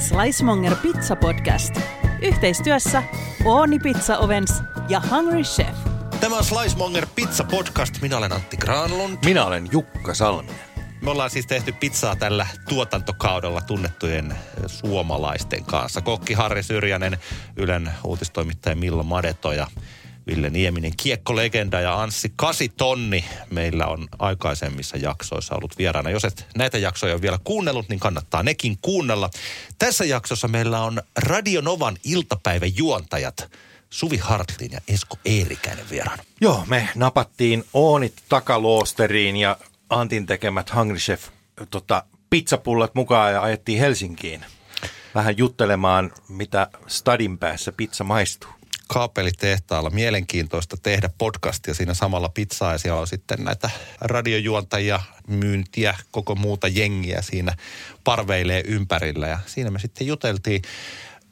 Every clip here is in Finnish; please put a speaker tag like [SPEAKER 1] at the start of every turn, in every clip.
[SPEAKER 1] Slicemonger Pizza Podcast. Yhteistyössä Ooni Pizza Ovens ja Hungry Chef.
[SPEAKER 2] Tämä on Slicemonger Pizza Podcast. Minä olen Antti Granlund.
[SPEAKER 3] Minä olen Jukka Salminen.
[SPEAKER 2] Me ollaan siis tehty pizzaa tällä tuotantokaudella tunnettujen suomalaisten kanssa. Kokki Harri Syrjänen, Ylen uutistoimittaja Milla Madeto ja Ville Nieminen, kiekkolegenda ja Anssi Kasitonni. Meillä on aikaisemmissa jaksoissa ollut vieraana. Jos et näitä jaksoja ole vielä kuunnellut, niin kannattaa nekin kuunnella. Tässä jaksossa meillä on Radio Novan iltapäivän juontajat Suvi Hartlin ja Esko Eerikäinen vieraana.
[SPEAKER 3] Joo, me napattiin Oonit takaloosteriin ja Antin tekemät Hungry Chef tota, pizzapullat mukaan ja ajettiin Helsinkiin vähän juttelemaan, mitä stadin päässä pizza maistuu
[SPEAKER 2] kaapelitehtaalla. Mielenkiintoista tehdä podcastia siinä samalla pizzaa ja siellä on sitten näitä radiojuontajia, myyntiä, koko muuta jengiä siinä parveilee ympärillä ja siinä me sitten juteltiin.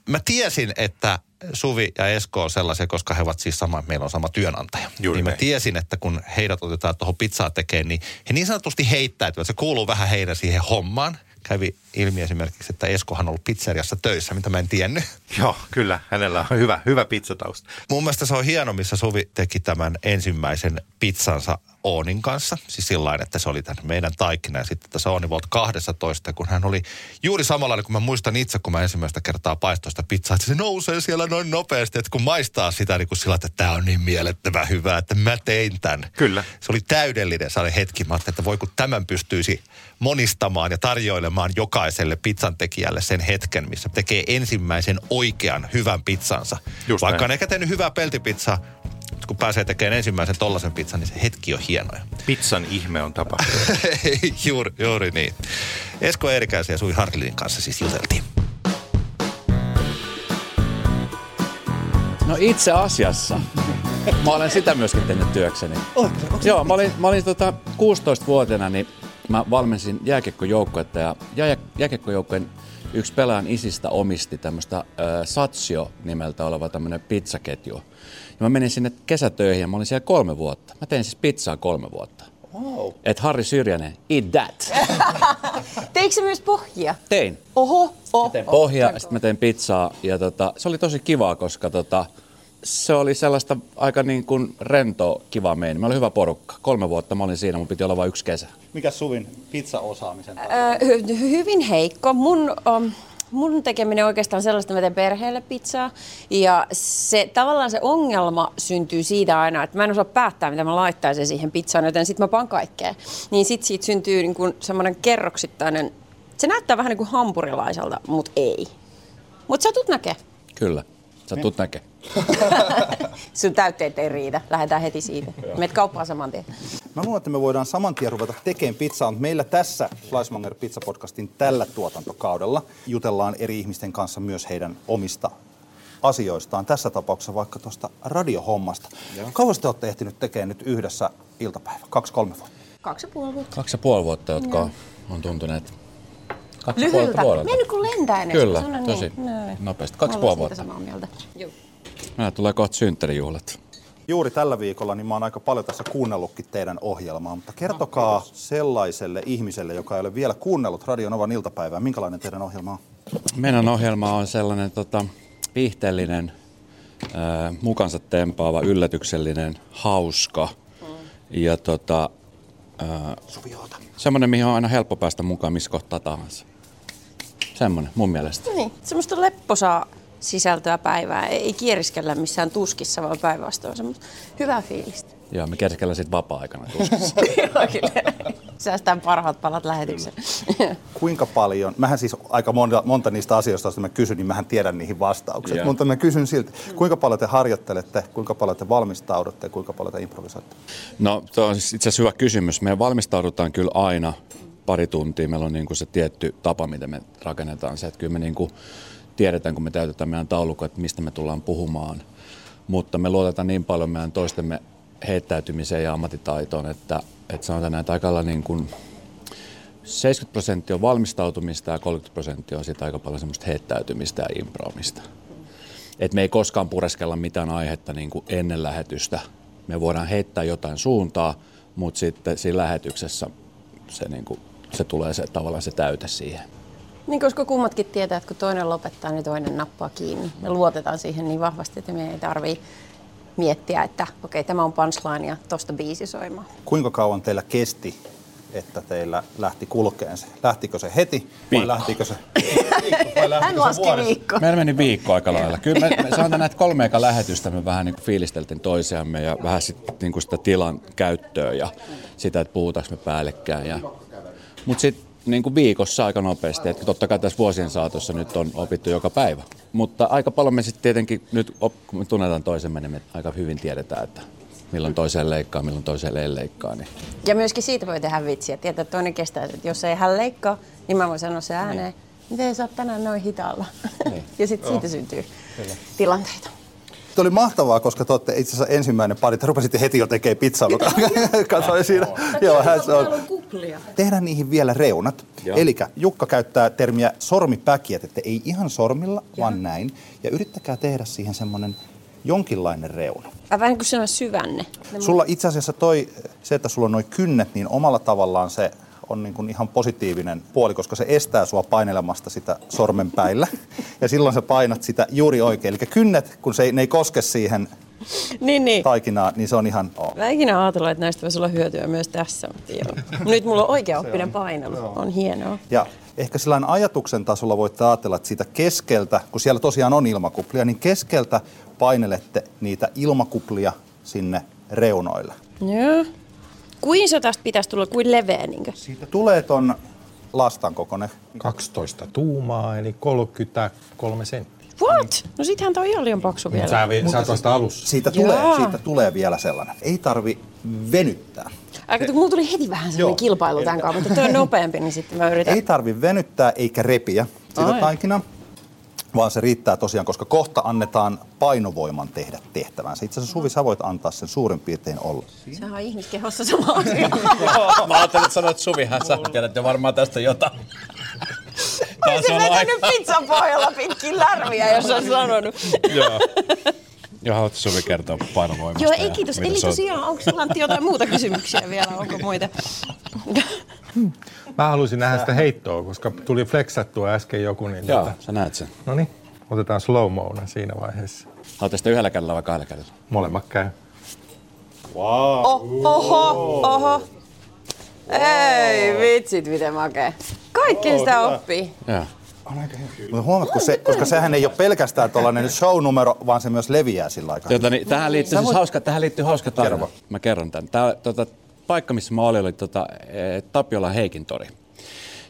[SPEAKER 2] Mä tiesin, että Suvi ja Esko on sellaisia, koska he ovat siis sama, meillä on sama työnantaja. Juuri niin mä tiesin, että kun heidät otetaan tuohon pizzaa tekemään, niin he niin sanotusti heittäytyvät. Se kuuluu vähän heidän siihen hommaan kävi ilmi esimerkiksi, että Eskohan on ollut pizzeriassa töissä, mitä mä en tiennyt.
[SPEAKER 3] Joo, kyllä. Hänellä on hyvä, hyvä pizzatausta.
[SPEAKER 2] Mun mielestä se on hieno, missä Suvi teki tämän ensimmäisen pizzansa Oonin kanssa. Siis sillä että se oli tämän meidän taikkina ja sitten tässä Ooni Volt 12, kun hän oli juuri samalla kun mä muistan itse, kun mä ensimmäistä kertaa paistoin sitä pizzaa, että se nousee siellä noin nopeasti, että kun maistaa sitä niin kuin sillä, että tämä on niin mielettömän hyvä, että mä tein tämän.
[SPEAKER 3] Kyllä.
[SPEAKER 2] Se oli täydellinen, se oli hetki, mä että voi kun tämän pystyisi monistamaan ja tarjoilemaan jokaiselle pizzan tekijälle sen hetken, missä tekee ensimmäisen oikean hyvän pizzansa. Just Vaikka näin. on ehkä tehnyt hyvää peltipizzaa, kun pääsee tekemään ensimmäisen tollasen pizzan, niin se hetki on hieno.
[SPEAKER 3] Pizzan ihme on tapahtunut.
[SPEAKER 2] juuri, juuri niin. Esko Eerikäisen ja Sui Hartlinin kanssa siis juteltiin.
[SPEAKER 4] No itse asiassa. Mä olen sitä myöskin tehnyt työkseni. Joo, mä olin, mä olin tota 16-vuotiaana, niin mä valmensin jääkiekkojoukkuetta ja jääkiekkojoukkueen yksi pelaajan isistä omisti tämmöistä äh, Satsio nimeltä oleva tämmöinen pizzaketju. Ja mä menin sinne kesätöihin ja mä olin siellä kolme vuotta. Mä tein siis pizzaa kolme vuotta. Wow. Et Harri Syrjänen, eat that.
[SPEAKER 5] Teikö se myös pohjia?
[SPEAKER 4] Tein.
[SPEAKER 5] Oho,
[SPEAKER 4] oh, mä tein pohjia, oh, sitten mä tein pizzaa ja tota, se oli tosi kivaa, koska tota, se oli sellaista aika niin kuin rento, kiva meini. Mä olin hyvä porukka. Kolme vuotta mä olin siinä, mun piti olla vain yksi kesä.
[SPEAKER 6] Mikä Suvin pizza-osaamisen
[SPEAKER 5] öö, hy- Hyvin heikko. Mun, um, mun tekeminen oikeastaan sellaista, että mä teen perheelle pizzaa. Ja se, tavallaan se ongelma syntyy siitä aina, että mä en osaa päättää, mitä mä laittaisin siihen pizzaan, joten sit mä pan kaikkea. Niin sit siitä syntyy niin kuin semmoinen kerroksittainen, se näyttää vähän niin kuin hampurilaiselta, mutta ei. Mutta sä tulet näkee.
[SPEAKER 4] Kyllä, sä tulet näkee.
[SPEAKER 5] Sun täytteet ei riitä. Lähdetään heti siitä. Meet kauppaan saman tien.
[SPEAKER 6] Mä luulen, että me voidaan saman tien ruveta tekemään pizzaa. Meillä tässä Slicemonger Pizza Podcastin tällä tuotantokaudella jutellaan eri ihmisten kanssa myös heidän omista asioistaan. Tässä tapauksessa vaikka tuosta radiohommasta. Kauan te olette ehtinyt tekemään nyt yhdessä iltapäivä? Kaksi-kolme vuotta?
[SPEAKER 5] Kaksi ja puoli vuotta.
[SPEAKER 4] Kaksi ja puoli vuotta, jotka on tuntuneet
[SPEAKER 5] Kaksi Lyhyltä. Mennyt kuin lentää
[SPEAKER 4] Kyllä, tosi niin. nopeasti. Kaksi puoli vuotta. samaa mieltä. Joo. Nämä tulee kohta synttärijuhlat.
[SPEAKER 6] Juuri tällä viikolla niin mä oon aika paljon tässä kuunnellutkin teidän ohjelmaa, mutta kertokaa sellaiselle ihmiselle, joka ei ole vielä kuunnellut Radio Novan iltapäivää, minkälainen teidän ohjelma on?
[SPEAKER 4] Meidän ohjelma on sellainen tota, viihteellinen, ää, mukansa tempaava, yllätyksellinen, hauska ja tota, ää, semmoinen, mihin on aina helppo päästä mukaan missä kohtaa tahansa. Semmoinen mun mielestä.
[SPEAKER 5] Niin, semmoista lepposaa sisältöä päivää. Ei kieriskellä missään tuskissa, vaan päinvastoin semmoista hyvää fiilistä.
[SPEAKER 4] Joo, me kieriskellään sitten vapaa-aikana tuskissa.
[SPEAKER 5] Joo, kyllä. Säästään parhaat palat lähetyksen.
[SPEAKER 6] Kuinka paljon, mähän siis aika monta, monta niistä asioista, joista mä kysyn, niin mähän tiedän niihin vastaukset. Yeah. Mutta mä kysyn silti, kuinka paljon te harjoittelette, kuinka paljon te valmistaudutte, kuinka paljon te improvisoitte?
[SPEAKER 4] No, tuo on siis itse asiassa hyvä kysymys. Me valmistaudutaan kyllä aina pari tuntia. Meillä on niin kuin se tietty tapa, miten me rakennetaan se. Että kyllä me niin kuin tiedetään, kun me täytetään meidän taulukko, että mistä me tullaan puhumaan. Mutta me luotetaan niin paljon meidän toistemme heittäytymiseen ja ammattitaitoon, että, että sanotaan näin, että aika niin kuin 70 prosenttia on valmistautumista ja 30 prosenttia on sitä aika paljon semmoista heittäytymistä ja improomista. Et me ei koskaan pureskella mitään aihetta niin kuin ennen lähetystä. Me voidaan heittää jotain suuntaa, mutta sitten siinä lähetyksessä se, niin kuin, se tulee se, tavallaan se täyte siihen.
[SPEAKER 5] Niin, koska kummatkin tietää, että kun toinen lopettaa, niin toinen nappaa kiinni. Me luotetaan siihen niin vahvasti, että meidän ei tarvii miettiä, että okei, tämä on punchline ja tosta biisi soimaan.
[SPEAKER 6] Kuinka kauan teillä kesti, että teillä lähti kulkeen se? Lähtikö se heti vai
[SPEAKER 4] Viikko.
[SPEAKER 6] lähtikö se?
[SPEAKER 5] Hän laski viikko.
[SPEAKER 4] Meillä meni viikko aika lailla. Kyllä me, me sanotaan näitä kolme eka lähetystä me vähän niin kuin fiilisteltiin toisiamme ja vähän sit, niin kuin sitä tilan käyttöä ja sitä, että puhutaanko me päällekkäin. Ja... Mutta sitten niin kuin viikossa aika nopeasti. Että totta kai tässä vuosien saatossa nyt on opittu joka päivä. Mutta aika paljon me sitten tietenkin nyt, op- kun me tunnetaan toisemme, niin me aika hyvin tiedetään, että milloin toiseen leikkaa, milloin toiseen ei leikkaa. Niin.
[SPEAKER 5] Ja myöskin siitä voi tehdä vitsiä. Tietää, että toinen kestää, että jos ei hän leikkaa, niin mä voin sanoa se ääneen. Miten sä oot tänään noin hitaalla? ja sitten siitä syntyy tilanteita.
[SPEAKER 6] Se oli mahtavaa, koska te olette itse asiassa ensimmäinen pari. Te rupesitte heti jo tekemään pizzaa. Mä katsoin siinä. Joo, hän se on. Tehdään niihin vielä reunat. Eli Jukka käyttää termiä sormipäkiät, että ei ihan sormilla, vaan näin. Ja yrittäkää tehdä siihen semmoinen jonkinlainen reuna.
[SPEAKER 5] Vähän kuin sellainen syvänne.
[SPEAKER 6] Sulla itse asiassa toi, se, että sulla on noin kynnet, niin omalla tavallaan se on niin kuin ihan positiivinen puoli, koska se estää sua painelemasta sitä sormenpäillä. Ja silloin sä painat sitä juuri oikein. Eli kynnet, kun se ei, ne ei koske siihen
[SPEAKER 5] Niin, niin.
[SPEAKER 6] taikinaan, niin se on ihan... Oh.
[SPEAKER 5] Mä ikinä ajatellut, että näistä voisi olla hyötyä myös tässä. Nyt mulla on oikea oppinen painelu. On hienoa.
[SPEAKER 6] Ja ehkä sellainen ajatuksen tasolla voitte ajatella, että siitä keskeltä, kun siellä tosiaan on ilmakuplia, niin keskeltä painelette niitä ilmakuplia sinne reunoille.
[SPEAKER 5] Joo. Kuin se tästä pitäisi tulla, kuin leveä niinkö?
[SPEAKER 6] Siitä tulee ton lastan kokoinen.
[SPEAKER 3] 12 tuumaa, eli 33 senttiä.
[SPEAKER 5] What? No sittenhän toi on ihan liian paksu vielä.
[SPEAKER 3] Sä, sä oot vasta alussa.
[SPEAKER 6] Siitä
[SPEAKER 5] Jaa.
[SPEAKER 6] tulee, siitä tulee vielä sellainen. Ei tarvi venyttää.
[SPEAKER 5] Aika, kun mulla tuli heti vähän sellainen
[SPEAKER 6] Joo.
[SPEAKER 5] kilpailu tämän kanssa, mutta toi on nopeampi, niin sitten mä yritän.
[SPEAKER 6] Ei tarvi venyttää eikä repiä sitä
[SPEAKER 5] Ai.
[SPEAKER 6] taikinaa, vaan se riittää tosiaan, koska kohta annetaan painovoiman tehdä tehtävänsä. Itse asiassa Suvi, sä voit antaa sen suurin piirtein olla.
[SPEAKER 5] Sehän on ihmiskehossa sama asia.
[SPEAKER 4] Mä ajattelin, että sanoit Suvihan, sä tiedät jo varmaan tästä jotain.
[SPEAKER 5] Se vetänyt pizzan pohjalla pitkin lärviä, jos on sanonut.
[SPEAKER 4] Joo. Joo, haluatko Suvi kertoa painovoimasta?
[SPEAKER 5] Joo, ei kiitos. Eli tosiaan, onko sulla Antti jotain muuta kysymyksiä vielä? Onko muita?
[SPEAKER 3] Mä haluaisin nähdä sitä heittoa, koska tuli flexattua äsken joku. Niin
[SPEAKER 4] Joo,
[SPEAKER 3] tota,
[SPEAKER 4] sä näet sen.
[SPEAKER 3] no niin, otetaan slow mona siinä vaiheessa.
[SPEAKER 4] Haluatte sitä yhdellä kädellä vai kahdella kädellä?
[SPEAKER 3] Molemmat käy.
[SPEAKER 5] Oh, oho, oho. Ei vitsit, miten makee. Kaikki sitä oppii.
[SPEAKER 4] Joo.
[SPEAKER 6] Mutta huomatko se, koska sehän ei ole pelkästään tuollainen show-numero, vaan se myös leviää sillä aikaa.
[SPEAKER 4] Tota, niin, tähän, liittyy, siis
[SPEAKER 6] voit-
[SPEAKER 4] hauska, tähän liittyy hauska tarina.
[SPEAKER 6] Kerro.
[SPEAKER 4] Mä kerron tämän. Tää, tota, paikka, missä mä olin, oli tota, eh, Tapiola Heikintori.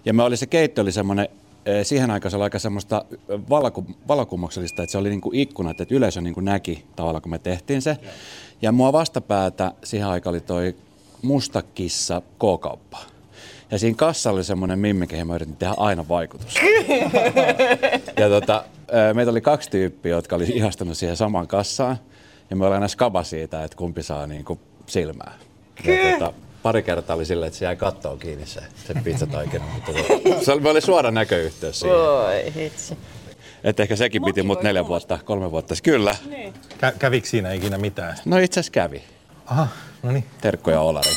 [SPEAKER 4] Ja me oli se keitto oli semmoinen, eh, siihen aikaan se oli aika semmoista eh, valaku, valakummuksellista, että se oli niinku ikkunat, että yleisö niinku näki tavallaan, kun me tehtiin se. Ja mua vastapäätä siihen aikaan oli toi musta kissa K-kauppa. Ja siinä kassalla oli semmoinen mimmi, kehen mä yritin tehdä aina vaikutus. Ja tota, ö, meitä oli kaksi tyyppiä, jotka oli ihastunut siihen samaan kassaan. Ja me ollaan aina skaba siitä, että kumpi saa niin kuin silmää. Ja tota, pari kertaa oli silleen, että se jäi kattoon kiinni se, se pizzataikina. Mutta se oli, oli suora näköyhteys siihen.
[SPEAKER 5] Oi hitsi.
[SPEAKER 4] Että ehkä sekin piti mut neljä vuotta, kolme vuotta. Kyllä.
[SPEAKER 3] Kä- kävikö siinä ikinä mitään?
[SPEAKER 4] No itse asiassa kävi.
[SPEAKER 3] Aha, no niin.
[SPEAKER 4] Terkkoja Olari.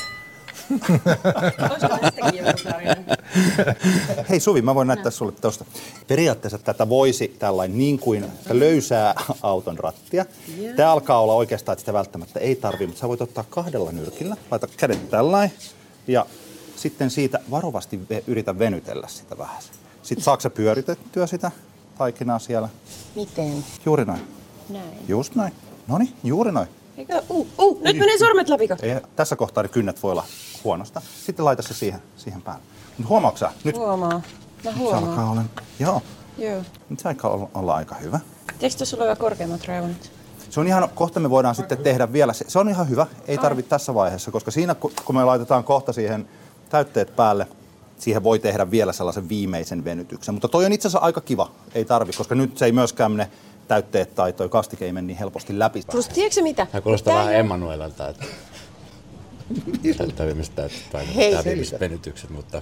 [SPEAKER 6] Hei Suvi, mä voin näyttää sulle tuosta. Periaatteessa tätä voisi tällainen niin kuin löysää auton rattia. Tämä alkaa olla oikeastaan, että sitä välttämättä ei tarvi, mutta sä voit ottaa kahdella nyrkillä. Laita kädet tällainen ja sitten siitä varovasti yritä venytellä sitä vähän. Sitten saako sä pyöritettyä sitä taikinaa siellä?
[SPEAKER 5] Miten?
[SPEAKER 6] Juuri noin.
[SPEAKER 5] Näin.
[SPEAKER 6] Just noin. No niin, juuri noin.
[SPEAKER 5] Eikö? Uh, uh, nyt menee sormet läpikö?
[SPEAKER 6] Ei, tässä kohtaa ne kynnet voi olla huonosta. Sitten laita se siihen, siihen päälle. Nyt huomaatko? Nyt
[SPEAKER 5] Huomaa. Mä
[SPEAKER 6] se alkaa
[SPEAKER 5] huomaan.
[SPEAKER 6] olla, joo,
[SPEAKER 5] Joo.
[SPEAKER 6] nyt se alkaa olla, olla aika hyvä.
[SPEAKER 5] Tiedätkö, tuossa jo korkeammat reunat?
[SPEAKER 6] Se on ihan, kohta me voidaan sitten tehdä vielä, se, se on ihan hyvä, ei tarvitse tässä vaiheessa, koska siinä kun kun me laitetaan kohta siihen täytteet päälle, siihen voi tehdä vielä sellaisen viimeisen venytyksen. Mutta toi on itse asiassa aika kiva, ei tarvi, koska nyt se ei myöskään ne täytteet tai toi kastike ei mene niin helposti läpi.
[SPEAKER 5] Plus, tiedätkö mitä?
[SPEAKER 4] Tämä kuulostaa
[SPEAKER 5] Tää
[SPEAKER 4] vähän Emmanuelalta, että Tältä täyttä viimeiset venytykset, mutta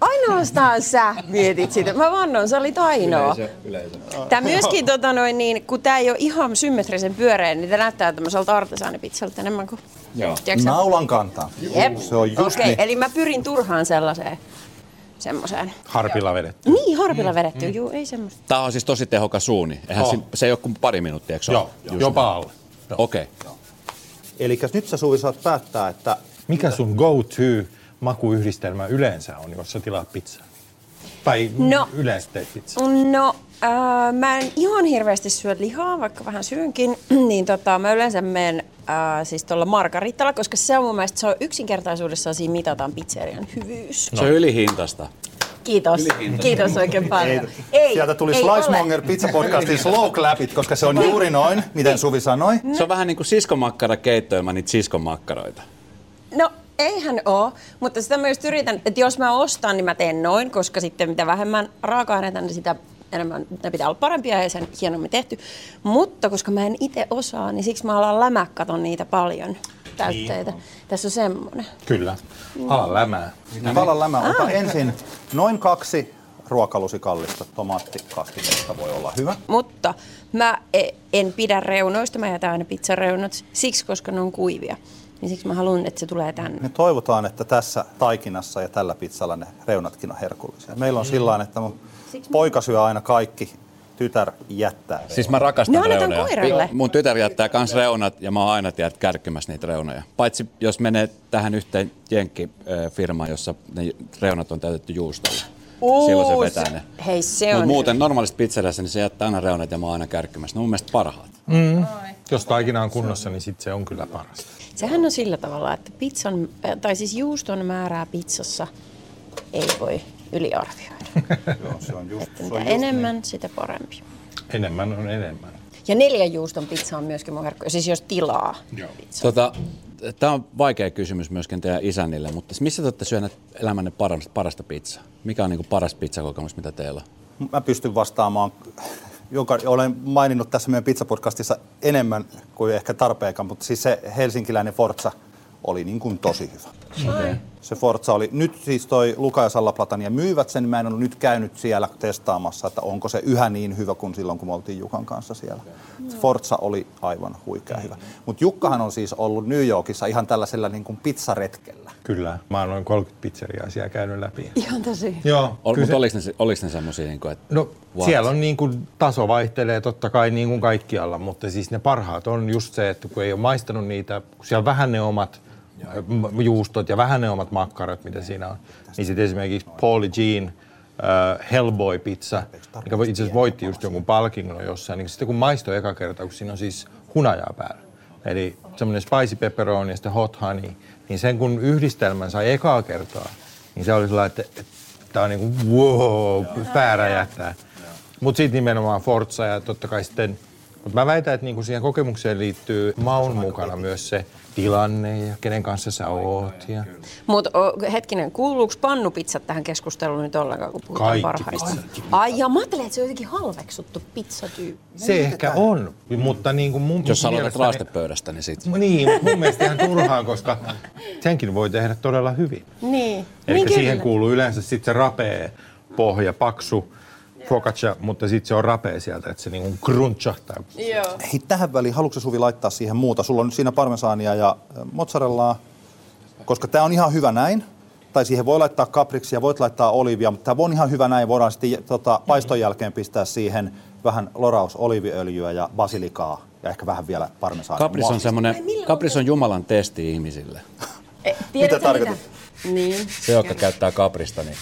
[SPEAKER 5] Ainoastaan sä mietit sitä. Mä vannon, sä olit ainoa.
[SPEAKER 4] yleisö.
[SPEAKER 5] Tämä myöskin, tota noin, niin, kun tämä ei ole ihan symmetrisen pyöreä, niin tämä näyttää tämmöiseltä artesaanipizzalta enemmän kuin...
[SPEAKER 4] Joo.
[SPEAKER 5] Tiedätkö?
[SPEAKER 6] Naulan kantaa.
[SPEAKER 5] Jep.
[SPEAKER 6] Se on just
[SPEAKER 5] Okei,
[SPEAKER 6] niin.
[SPEAKER 5] eli mä pyrin turhaan sellaiseen. semmoiseen.
[SPEAKER 7] Harpilla vedetty.
[SPEAKER 5] Niin, harpilla vedetty, juu, ei semmoista.
[SPEAKER 4] Tämä on siis tosi tehokas suuni. Eihän
[SPEAKER 7] Oh.
[SPEAKER 4] si- se ei ole kuin pari minuuttia, eikö se
[SPEAKER 7] Joo, jopa alle.
[SPEAKER 4] Okei. Okay.
[SPEAKER 6] Eli nyt sä Suvi saat päättää, että
[SPEAKER 7] Mikä sun go-to makuyhdistelmä yleensä on, jos sä tilaat pizzaa? Tai
[SPEAKER 5] No.
[SPEAKER 7] yleensä teet pizzaa?
[SPEAKER 5] No, äh, mä en ihan hirveästi syö lihaa, vaikka vähän syönkin, niin tota, mä yleensä menen äh, siis tuolla margaritalla, koska se on mun mielestä se on yksinkertaisuudessaan siinä mitataan pizzerian hyvyys.
[SPEAKER 4] Se on ylihintaista.
[SPEAKER 5] Kiitos, kiitos oikein paljon. Ei,
[SPEAKER 6] sieltä tuli
[SPEAKER 5] ei
[SPEAKER 6] Slicemonger
[SPEAKER 5] ole.
[SPEAKER 6] Pizza Podcastin slow clapit, koska se on juuri noin, miten Suvi sanoi.
[SPEAKER 5] Mm.
[SPEAKER 4] Se on vähän niin kuin siskomakkara keittoilman niitä siskomakkaroita.
[SPEAKER 5] No, eihän oo, mutta sitä just yritän, että jos mä ostan, niin mä teen noin, koska sitten mitä vähemmän raaka-aineita, niin sitä enemmän ne pitää olla parempia ja sen hienommin tehty. Mutta koska mä en itse osaa, niin siksi mä alan lämää katon niitä paljon täytteitä. Tässä on semmoinen.
[SPEAKER 7] Kyllä. Ala lämää.
[SPEAKER 6] Pala lämä. Ota ensin noin kaksi ruokalusikallista tomaattikastiketta voi olla hyvä.
[SPEAKER 5] Mutta mä e- en pidä reunoista, mä jätän aina pizzareunat siksi, koska ne on kuivia. Niin siksi mä haluan, että se tulee tänne.
[SPEAKER 6] Me toivotaan, että tässä taikinassa ja tällä pizzalla ne reunatkin on herkullisia. Meillä on sillä että mun poika syö aina kaikki, tytär jättää.
[SPEAKER 4] Siis mä rakastan
[SPEAKER 5] Ne annetaan
[SPEAKER 4] reunoja.
[SPEAKER 5] koiralle.
[SPEAKER 4] Mun tytär jättää kans reunat ja mä oon aina tiedät kärkkymässä niitä reunoja. Paitsi jos menee tähän yhteen jenkkifirmaan, jossa ne reunat on täytetty juustolla. Silloin se vetää ne.
[SPEAKER 5] Hei, se
[SPEAKER 4] Mut
[SPEAKER 5] on
[SPEAKER 4] muuten normaalisti pizzeriassa niin se jättää aina reunat ja mä oon aina kärkkymässä. Ne on mun mielestä parhaat.
[SPEAKER 7] Jos taikina on kunnossa, niin sit se on kyllä paras.
[SPEAKER 5] Sehän on sillä tavalla, että pizzan, tai siis juuston määrää pizzassa ei voi yliarvioida.
[SPEAKER 6] Joo, se on just,
[SPEAKER 5] Että
[SPEAKER 6] se
[SPEAKER 5] mitä
[SPEAKER 6] on just
[SPEAKER 5] enemmän, sitä parempi.
[SPEAKER 7] Enemmän on enemmän.
[SPEAKER 5] Ja neljän juuston pizza on myöskin mun herkku, siis jos tilaa.
[SPEAKER 7] Joo.
[SPEAKER 4] Tota, Tämä on vaikea kysymys myöskin teidän isänille, mutta missä te olette syöneet elämänne parasta, parasta pizzaa? Mikä on niin paras pizzakokemus, mitä teillä on?
[SPEAKER 6] Mä pystyn vastaamaan, joka olen maininnut tässä meidän pizzapodcastissa enemmän kuin ehkä tarpeekaan, mutta siis se helsinkiläinen Forza oli niin kuin tosi hyvä.
[SPEAKER 4] Okay.
[SPEAKER 6] Se Forza oli, nyt siis toi Luka ja Salla Platania myyvät sen, mä en ole nyt käynyt siellä testaamassa, että onko se yhä niin hyvä kuin silloin, kun me oltiin Jukan kanssa siellä. Se Forza oli aivan huikea hyvä. Mutta Jukkahan on siis ollut New Yorkissa ihan tällaisella niin kuin pizzaretkellä.
[SPEAKER 7] Kyllä. Mä oon noin 30 pizzeriaa siellä käynyt läpi.
[SPEAKER 5] Ihan tosi.
[SPEAKER 7] Joo.
[SPEAKER 4] Ol, mutta
[SPEAKER 7] se-
[SPEAKER 4] oliko ne, oliko ne semmoisia, niin kuin, että
[SPEAKER 7] No
[SPEAKER 4] What?
[SPEAKER 7] siellä on niin kuin, taso vaihtelee totta kai niin kuin kaikkialla, mutta siis ne parhaat on just se, että kun ei ole maistanut niitä, kun siellä on vähän ne omat juustot ja vähän ne omat makkarat, mitä siinä on, niin sitten esimerkiksi Pauli Jean äh, Hellboy pizza, mikä itse asiassa voitti just jonkun palkinnon jossain, niin sitten kun maistoi eka kerta, kun siinä on siis hunajaa päällä, eli semmoinen spicy pepperoni ja sitten hot honey, niin sen kun yhdistelmän sai ekaa kertaa, niin se oli sellainen, että, että tämä on niin kuin wow, pää räjähtää. Mutta sitten nimenomaan Forza ja totta kai sitten, mutta mä väitän, että niinku siihen kokemukseen liittyy maun mukana myös se tilanne ja kenen kanssa sä oot. Ja
[SPEAKER 5] Mutta hetkinen, kuuluuko pannupizzat tähän keskusteluun nyt ollenkaan, kun puhutaan
[SPEAKER 7] Kaikki
[SPEAKER 5] parhaista?
[SPEAKER 7] pizzat.
[SPEAKER 5] Ai ja mä ajattelin, että se on jotenkin halveksuttu pizzatyyppi.
[SPEAKER 7] se ehkä on, mutta niin kuin mun
[SPEAKER 4] jos sä aloitat raastepöydästä, niin sit.
[SPEAKER 7] Niin, mutta mun mielestä ihan turhaan, koska senkin voi tehdä todella hyvin.
[SPEAKER 5] Niin.
[SPEAKER 7] Eli
[SPEAKER 5] niin
[SPEAKER 7] siihen
[SPEAKER 5] kyllä.
[SPEAKER 7] kuuluu yleensä sitten se rapea pohja, paksu focaccia, mutta sitten se on rapea sieltä, että se niinku crunchahtaa.
[SPEAKER 5] Joo.
[SPEAKER 6] Hei, tähän väliin, haluatko Suvi laittaa siihen muuta? Sulla on nyt siinä parmesaania ja mozzarellaa, koska tämä on ihan hyvä näin. Tai siihen voi laittaa kapriksia, voit laittaa olivia, mutta tämä on ihan hyvä näin. Voidaan sitten tota, paiston jälkeen pistää siihen vähän loraus oliiviöljyä ja basilikaa ja ehkä vähän vielä parmesaania.
[SPEAKER 4] Kapris on semmoinen, Kapris on Jumalan testi ihmisille.
[SPEAKER 5] E, tiedätkö
[SPEAKER 6] tarkoitat?
[SPEAKER 5] Niin.
[SPEAKER 4] Se, joka käyttää kaprista, niin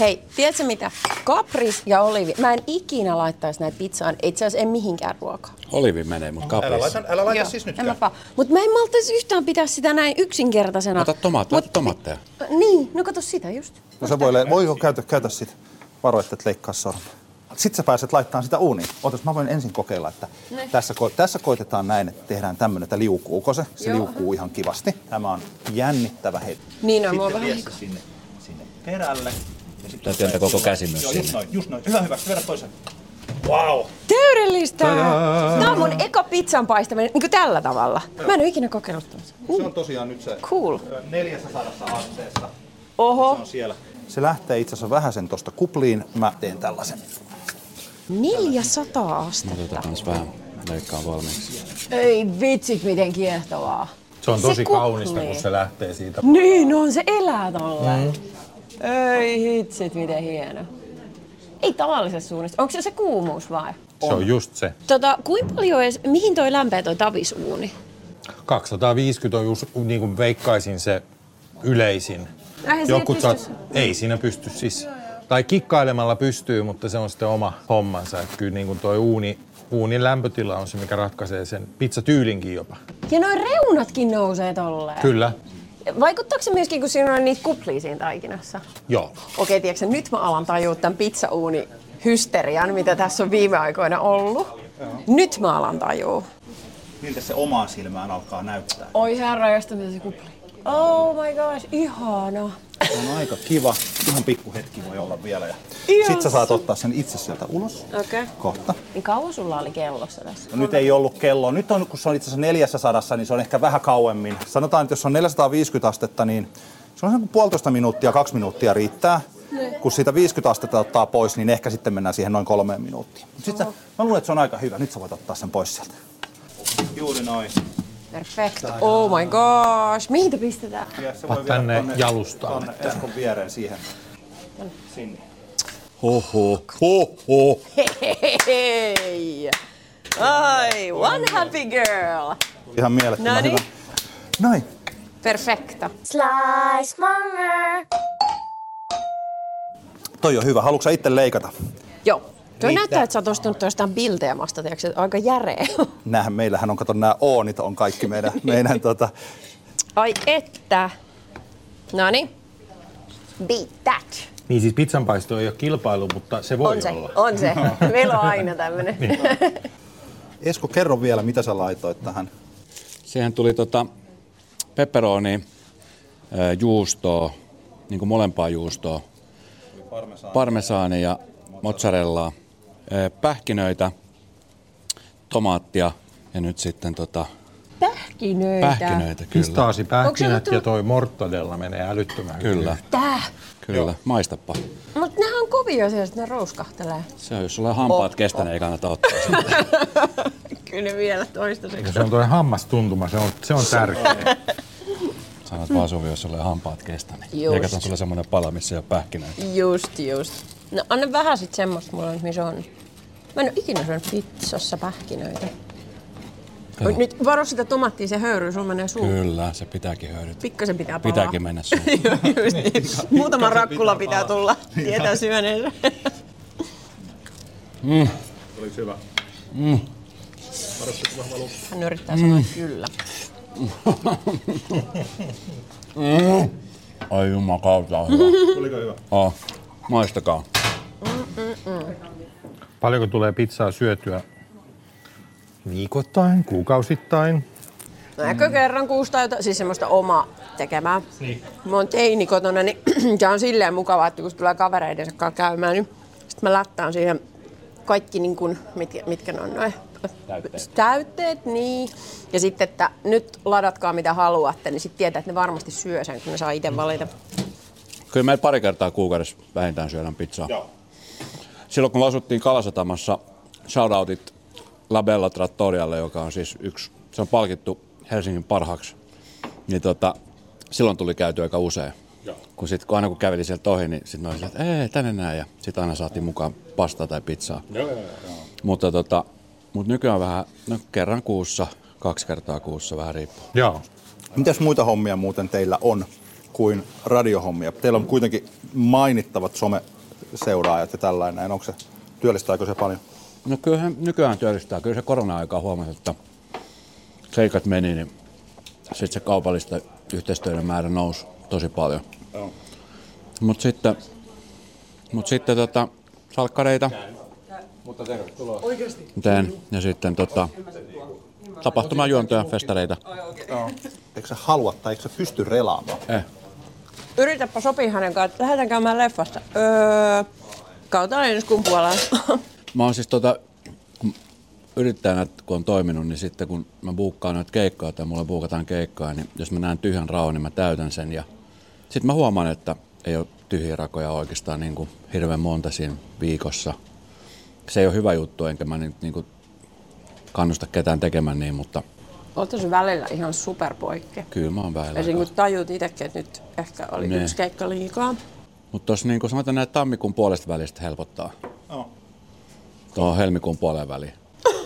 [SPEAKER 5] Hei, tiedätkö mitä? Kapris ja oliivi. Mä en ikinä laittaisi näitä pizzaan. Itse asiassa en mihinkään ruokaa.
[SPEAKER 4] olivi menee, mutta kapris.
[SPEAKER 6] Älä laita, älä laita
[SPEAKER 5] Joo,
[SPEAKER 6] siis nytkään.
[SPEAKER 5] mä Mutta mä en maltaisi yhtään pitää sitä näin yksinkertaisena.
[SPEAKER 4] Ota tomaat, laita tomaatteja.
[SPEAKER 5] Niin, no kato sitä just.
[SPEAKER 6] No se voi, le- voi käytä, käytä sit. Varo, että et leikkaa sormea. Sitten sä pääset laittamaan sitä uuniin. Otas, mä voin ensin kokeilla, että tässä, ko- tässä koitetaan näin, että tehdään tämmöinen, että liukuuko se. Se
[SPEAKER 5] Joo.
[SPEAKER 6] liukuu ihan kivasti. Tämä on jännittävä hetki.
[SPEAKER 5] Niin on, mua
[SPEAKER 6] Sitten
[SPEAKER 5] vähän
[SPEAKER 6] sinne, sinne perälle. Ja sitten
[SPEAKER 4] Täytyy antaa koko käsi myös
[SPEAKER 6] Joo, just
[SPEAKER 4] sinne.
[SPEAKER 6] noin, just noin. Hyvä, hyvä. Vedä toisen. Wow.
[SPEAKER 5] Täydellistä! Tämä on mun eka pizzan paistaminen niin kuin tällä tavalla. Mä en ole ikinä kokeillut tämmöistä.
[SPEAKER 6] Se on tosiaan nyt se
[SPEAKER 5] Cool.
[SPEAKER 6] 400 asteessa.
[SPEAKER 5] Oho,
[SPEAKER 6] Se on siellä. Se lähtee itse asiassa vähän sen tosta kupliin. Mä teen tällaisen.
[SPEAKER 5] 400
[SPEAKER 4] Mä
[SPEAKER 5] astetta.
[SPEAKER 4] otetaan kans vähän leikkaa valmiiksi.
[SPEAKER 5] Ei vitsit, miten kiehtovaa.
[SPEAKER 7] Se on
[SPEAKER 5] Se
[SPEAKER 7] tosi kaunista, kun se lähtee siitä.
[SPEAKER 5] Niin on, se elää tolleen. Ei hitsit, miten hieno. Ei tavallisessa suunnassa. Onko se se kuumuus vai?
[SPEAKER 7] Se on just se.
[SPEAKER 5] Tota, kuinka paljon edes, mihin toi lämpää toi tavisuuni?
[SPEAKER 7] 250 on just, niin kuin veikkaisin se yleisin.
[SPEAKER 5] Eihän siinä
[SPEAKER 7] Jotkut saat, ei siinä pysty siis. Tai kikkailemalla pystyy, mutta se on sitten oma hommansa. Että kyllä niin kuin toi uuni, uunin lämpötila on se, mikä ratkaisee sen pizzatyylinkin jopa.
[SPEAKER 5] Ja noin reunatkin nousee tolleen.
[SPEAKER 7] Kyllä,
[SPEAKER 5] Vaikuttaako se myöskin, kun siinä on niitä kuplia siinä taikinassa?
[SPEAKER 7] joo.
[SPEAKER 5] Okei, tiedätkö, nyt mä alan tajua tämän pizzauuni hysterian, mitä tässä on viime aikoina ollut. Nyt mä alan tajua.
[SPEAKER 6] Miltä se omaan silmään alkaa näyttää?
[SPEAKER 5] Oi herra, josta se kupli. Oh my gosh, ihana.
[SPEAKER 6] Se on aika kiva. Ihan pikku hetki voi olla vielä. Ja
[SPEAKER 5] Ihan
[SPEAKER 6] sit sä saat ottaa sen itse sieltä ulos.
[SPEAKER 5] Okei. Okay.
[SPEAKER 6] Kohta.
[SPEAKER 5] Niin kauan sulla oli kellossa tässä?
[SPEAKER 6] No nyt ei ollut kello. Nyt on, kun se on itse asiassa 400, niin se on ehkä vähän kauemmin. Sanotaan, että jos on 450 astetta, niin se on sen kuin puolitoista minuuttia, kaksi minuuttia riittää. Kun siitä 50 astetta ottaa pois, niin ehkä sitten mennään siihen noin kolmeen minuuttiin. Mut sit sä, mä luulen, että se on aika hyvä. Nyt sä voit ottaa sen pois sieltä. Juuri noin.
[SPEAKER 5] Perfect. Oh my gosh. Mihin te pistetään?
[SPEAKER 6] Ja se voi
[SPEAKER 7] tänne
[SPEAKER 6] tonne-
[SPEAKER 7] jalustalle.
[SPEAKER 6] Tonne Eskon viereen siihen. Sinne.
[SPEAKER 4] Hoho, hoho.
[SPEAKER 5] Hei! Ai, one happy girl.
[SPEAKER 6] Ihan mielettömän
[SPEAKER 5] Noniin.
[SPEAKER 6] hyvä. Noin.
[SPEAKER 5] Perfekta.
[SPEAKER 8] Slice Monger.
[SPEAKER 6] Toi on hyvä. Haluatko sä itse leikata?
[SPEAKER 5] Joo. Tuo
[SPEAKER 6] Riittää.
[SPEAKER 5] näyttää, että sä oot ostanut toistaan bilteämasta, tiedätkö, että aika järeä.
[SPEAKER 6] Nämähän meillähän on, kato nämä oonit on kaikki meidän, meidän tota,
[SPEAKER 5] Ai että. Noni. Beat that.
[SPEAKER 7] Niin siis pizzanpaisto ei ole kilpailu, mutta se voi
[SPEAKER 5] On se,
[SPEAKER 7] olla.
[SPEAKER 5] on se. Meillä on aina tämmönen.
[SPEAKER 6] Esko, kerro vielä, mitä sä laitoit tähän.
[SPEAKER 4] Siihen tuli tota pepperoni, juustoa, niin kuin molempaa juustoa, parmesaani ja mozzarellaa, pähkinöitä, tomaattia ja nyt sitten tota,
[SPEAKER 5] Pähkinöitä.
[SPEAKER 4] pähkinöitä, kyllä.
[SPEAKER 7] Pistaasipähkinät ja toi mortadella menee älyttömän hyvin.
[SPEAKER 4] Kyllä,
[SPEAKER 5] Tää.
[SPEAKER 4] kyllä. Maistapa.
[SPEAKER 5] Mut nehän on kovia siellä, että ne rouskahtelee.
[SPEAKER 4] Se on, jos sulla on hampaat
[SPEAKER 5] Oh,
[SPEAKER 4] kestänyt, ei kannata ottaa sitä.
[SPEAKER 5] Kyllä ne vielä toistaiseksi.
[SPEAKER 7] Ja se on toi hammastuntuma, se on, se on tärkeä.
[SPEAKER 4] Sanot vaan Suvi, jos sulla on hampaat kestänyt.
[SPEAKER 5] Just.
[SPEAKER 4] Eikä sulla semmoinen pala, missä ei ole pähkinöitä.
[SPEAKER 5] Just, just. No anna vähän sit semmoista mulla nyt, missä on. Mä en oo ikinä syönyt pizzassa pähkinöitä.
[SPEAKER 4] Joo.
[SPEAKER 5] Mut Nyt varo sitä tomaattia, se höyryy, sulla menee suuhun.
[SPEAKER 4] Kyllä, se pitääkin hyödyttää.
[SPEAKER 5] Pikkasen pitää palaa.
[SPEAKER 4] Pitääkin mennä suuhun.
[SPEAKER 5] Joo, just niin. Muutama rakkula pitää tulla. Tietää syöneensä. Hän yrittää sanoa kyllä.
[SPEAKER 4] Ai jumakauta on hyvä. Tuliko hyvä? Oh. Maistakaa.
[SPEAKER 7] Paljonko tulee pizzaa syötyä? Viikoittain, kuukausittain.
[SPEAKER 5] No ehkä kerran kuusi tai jotain, siis semmoista omaa tekemää. Niin. Mä oon teini kotona, niin se on silleen mukavaa, että kun tulee kavereiden kanssa käymään, niin sit mä lättään siihen kaikki, niin kun, mitkä, mitkä ne on noin
[SPEAKER 4] Täytteet.
[SPEAKER 5] täytteet, niin. Ja sitten, että nyt ladatkaa mitä haluatte, niin sitten tietää, että ne varmasti syö sen, kun ne saa itse valita.
[SPEAKER 4] Kyllä meillä pari kertaa kuukaudessa vähintään syödään pizzaa. Joo. Silloin kun me asuttiin Kalasatamassa, shoutoutit Labella Trattorialle, joka on siis yksi, se on palkittu Helsingin parhaaksi, niin tota, silloin tuli käyty aika usein. Joo. Kun, sit, kun aina kun käveli sieltä ohi, niin sitten oli että ei, tänne näin, ja sitten aina saatiin mukaan pastaa tai pizzaa. Joo, joo, joo. Mutta, tota, mutta nykyään vähän, no kerran kuussa, kaksi kertaa kuussa, vähän riippuu.
[SPEAKER 7] Joo.
[SPEAKER 6] Mitäs muita hommia muuten teillä on kuin radiohommia? Teillä on kuitenkin mainittavat someseuraajat ja tällainen. Onko se, työllistääkö se paljon?
[SPEAKER 4] No kyllähän nykyään työllistää. Kyllä se korona-aikaa huomasi, että seikat meni, niin sitten se kaupallista yhteistyöiden määrä nousi tosi paljon. Mutta sitten, mut sitten tota, salkkareita teen ja sitten tota, tapahtumajuontoja, festareita.
[SPEAKER 6] Eikö sä halua tai eikö sä pysty relaamaan?
[SPEAKER 4] Eh.
[SPEAKER 5] Yritäpä sopii hänen kanssaan, että lähdetään käymään leffasta. Öö, kautta ensi puolella.
[SPEAKER 4] Mä oon siis tota, kun yrittäjänä, kun on toiminut, niin sitten kun mä buukkaan noita keikkoja tai mulle buukataan keikkaa, niin jos mä näen tyhjän raon, niin mä täytän sen. Ja sitten mä huomaan, että ei ole tyhjiä rakoja oikeastaan niin kuin hirveän monta siinä viikossa. Se ei ole hyvä juttu, enkä mä nyt niin kuin kannusta ketään tekemään niin, mutta
[SPEAKER 5] Oletko se välillä ihan superpoikki?
[SPEAKER 4] kyllä mä oon vähillä.
[SPEAKER 5] Esim. kun tajut itsekin, että nyt ehkä oli
[SPEAKER 4] Ne.
[SPEAKER 5] yksi keikka liikaa.
[SPEAKER 4] Mutta tuossa niin sanotaan näin tammikuun puolesta välistä helpottaa.
[SPEAKER 6] No.
[SPEAKER 4] Tuohon helmikuun puolen väliin.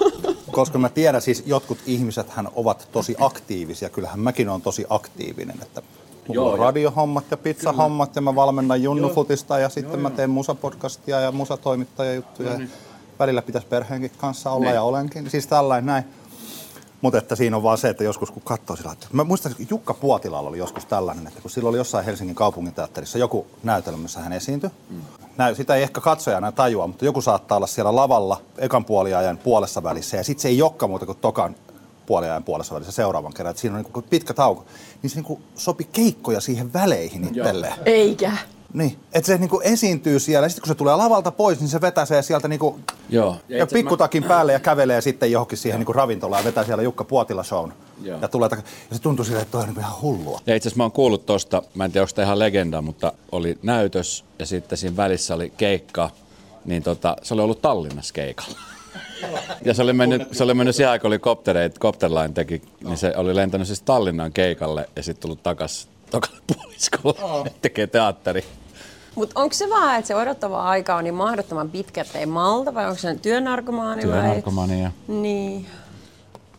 [SPEAKER 6] Koska mä tiedän, siis jotkut ihmiset hän ovat tosi aktiivisia. Kyllähän mäkin olen tosi aktiivinen. Että mulla
[SPEAKER 4] Joo,
[SPEAKER 6] on
[SPEAKER 4] ja-
[SPEAKER 6] radiohommat ja pizzahommat ja mä valmennan junnufutista ja sitten mä teen musapodcastia ja musatoimittajajuttuja.
[SPEAKER 4] No niin.
[SPEAKER 6] Välillä pitäisi perheenkin kanssa olla ja olenkin. Siis tällainen näin. Mutta että siinä on vaan se, että joskus kun katsoo sillä että mä muistan, että Jukka Puotilalla oli joskus tällainen, että kun silloin oli jossain Helsingin kaupunginteatterissa joku näytelmä, missä hän esiintyi. Mm. Näy, sitä ei ehkä katsojana tajua, mutta joku saattaa olla siellä lavalla ekan puoliajan puolessa välissä ja sitten se ei olekaan muuta kuin tokan puoliajan puolessa välissä seuraavan kerran. Että siinä on niin pitkä tauko. Niin se niin sopi keikkoja siihen väleihin itselleen.
[SPEAKER 5] Eikä.
[SPEAKER 6] Niin, että se niin esiintyy siellä ja sitten kun se tulee lavalta pois, niin se vetäsee sieltä niin kuin
[SPEAKER 4] Joo.
[SPEAKER 6] ja
[SPEAKER 4] itse
[SPEAKER 6] pikkutakin päälle ja kävelee sitten johonkin siihen niin ravintolaan ja vetää siellä Jukka Puotila shown.
[SPEAKER 4] Joo.
[SPEAKER 6] Ja, tulee, tak- ja se tuntuu silleen, että toi on niin ihan hullua.
[SPEAKER 4] Ja itse asiassa mä oon kuullut tosta, mä en tiedä onko tämä ihan legenda, mutta oli näytös ja sitten siinä välissä oli keikka, niin tota, se oli ollut Tallinnassa keikalla. Ja se oli mennyt, se oli mennyt siihen aikaan, kun oli koptereita, Copterline teki, niin se oli lentänyt siis Tallinnan keikalle ja sitten tullut takas tokalle puoliskolle, tekee teatteri.
[SPEAKER 5] Mutta onko se vaan, että se odottava aika on niin mahdottoman pitkä, että ei malta, vai onko se työnarkomaani vai?
[SPEAKER 4] Työnarkomania.
[SPEAKER 5] Niin.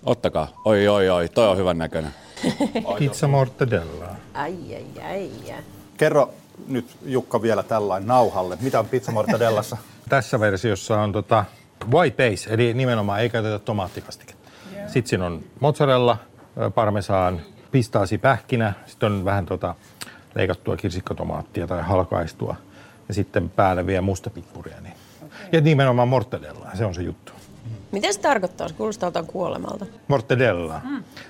[SPEAKER 4] Ottakaa. Oi, oi, oi, toi on hyvän näköinen.
[SPEAKER 7] Pizza mortadella.
[SPEAKER 5] Ai, ai, ai. ai.
[SPEAKER 6] Kerro nyt Jukka vielä tällainen nauhalle. Mitä on pizza mortadellassa?
[SPEAKER 7] Tässä versiossa on tota white base, eli nimenomaan ei käytetä tomaattikastiketta. Sitten siinä on mozzarella, parmesaan, pistaasi pähkinä, sitten on vähän tota leikattua kirsikkotomaattia tai halkaistua ja sitten päälle vielä mustapippuria. Niin. Ja nimenomaan mortadella, se on se juttu.
[SPEAKER 5] Mitä se tarkoittaa? Se kuulostaa jotain kuolemalta.
[SPEAKER 7] Mortadella.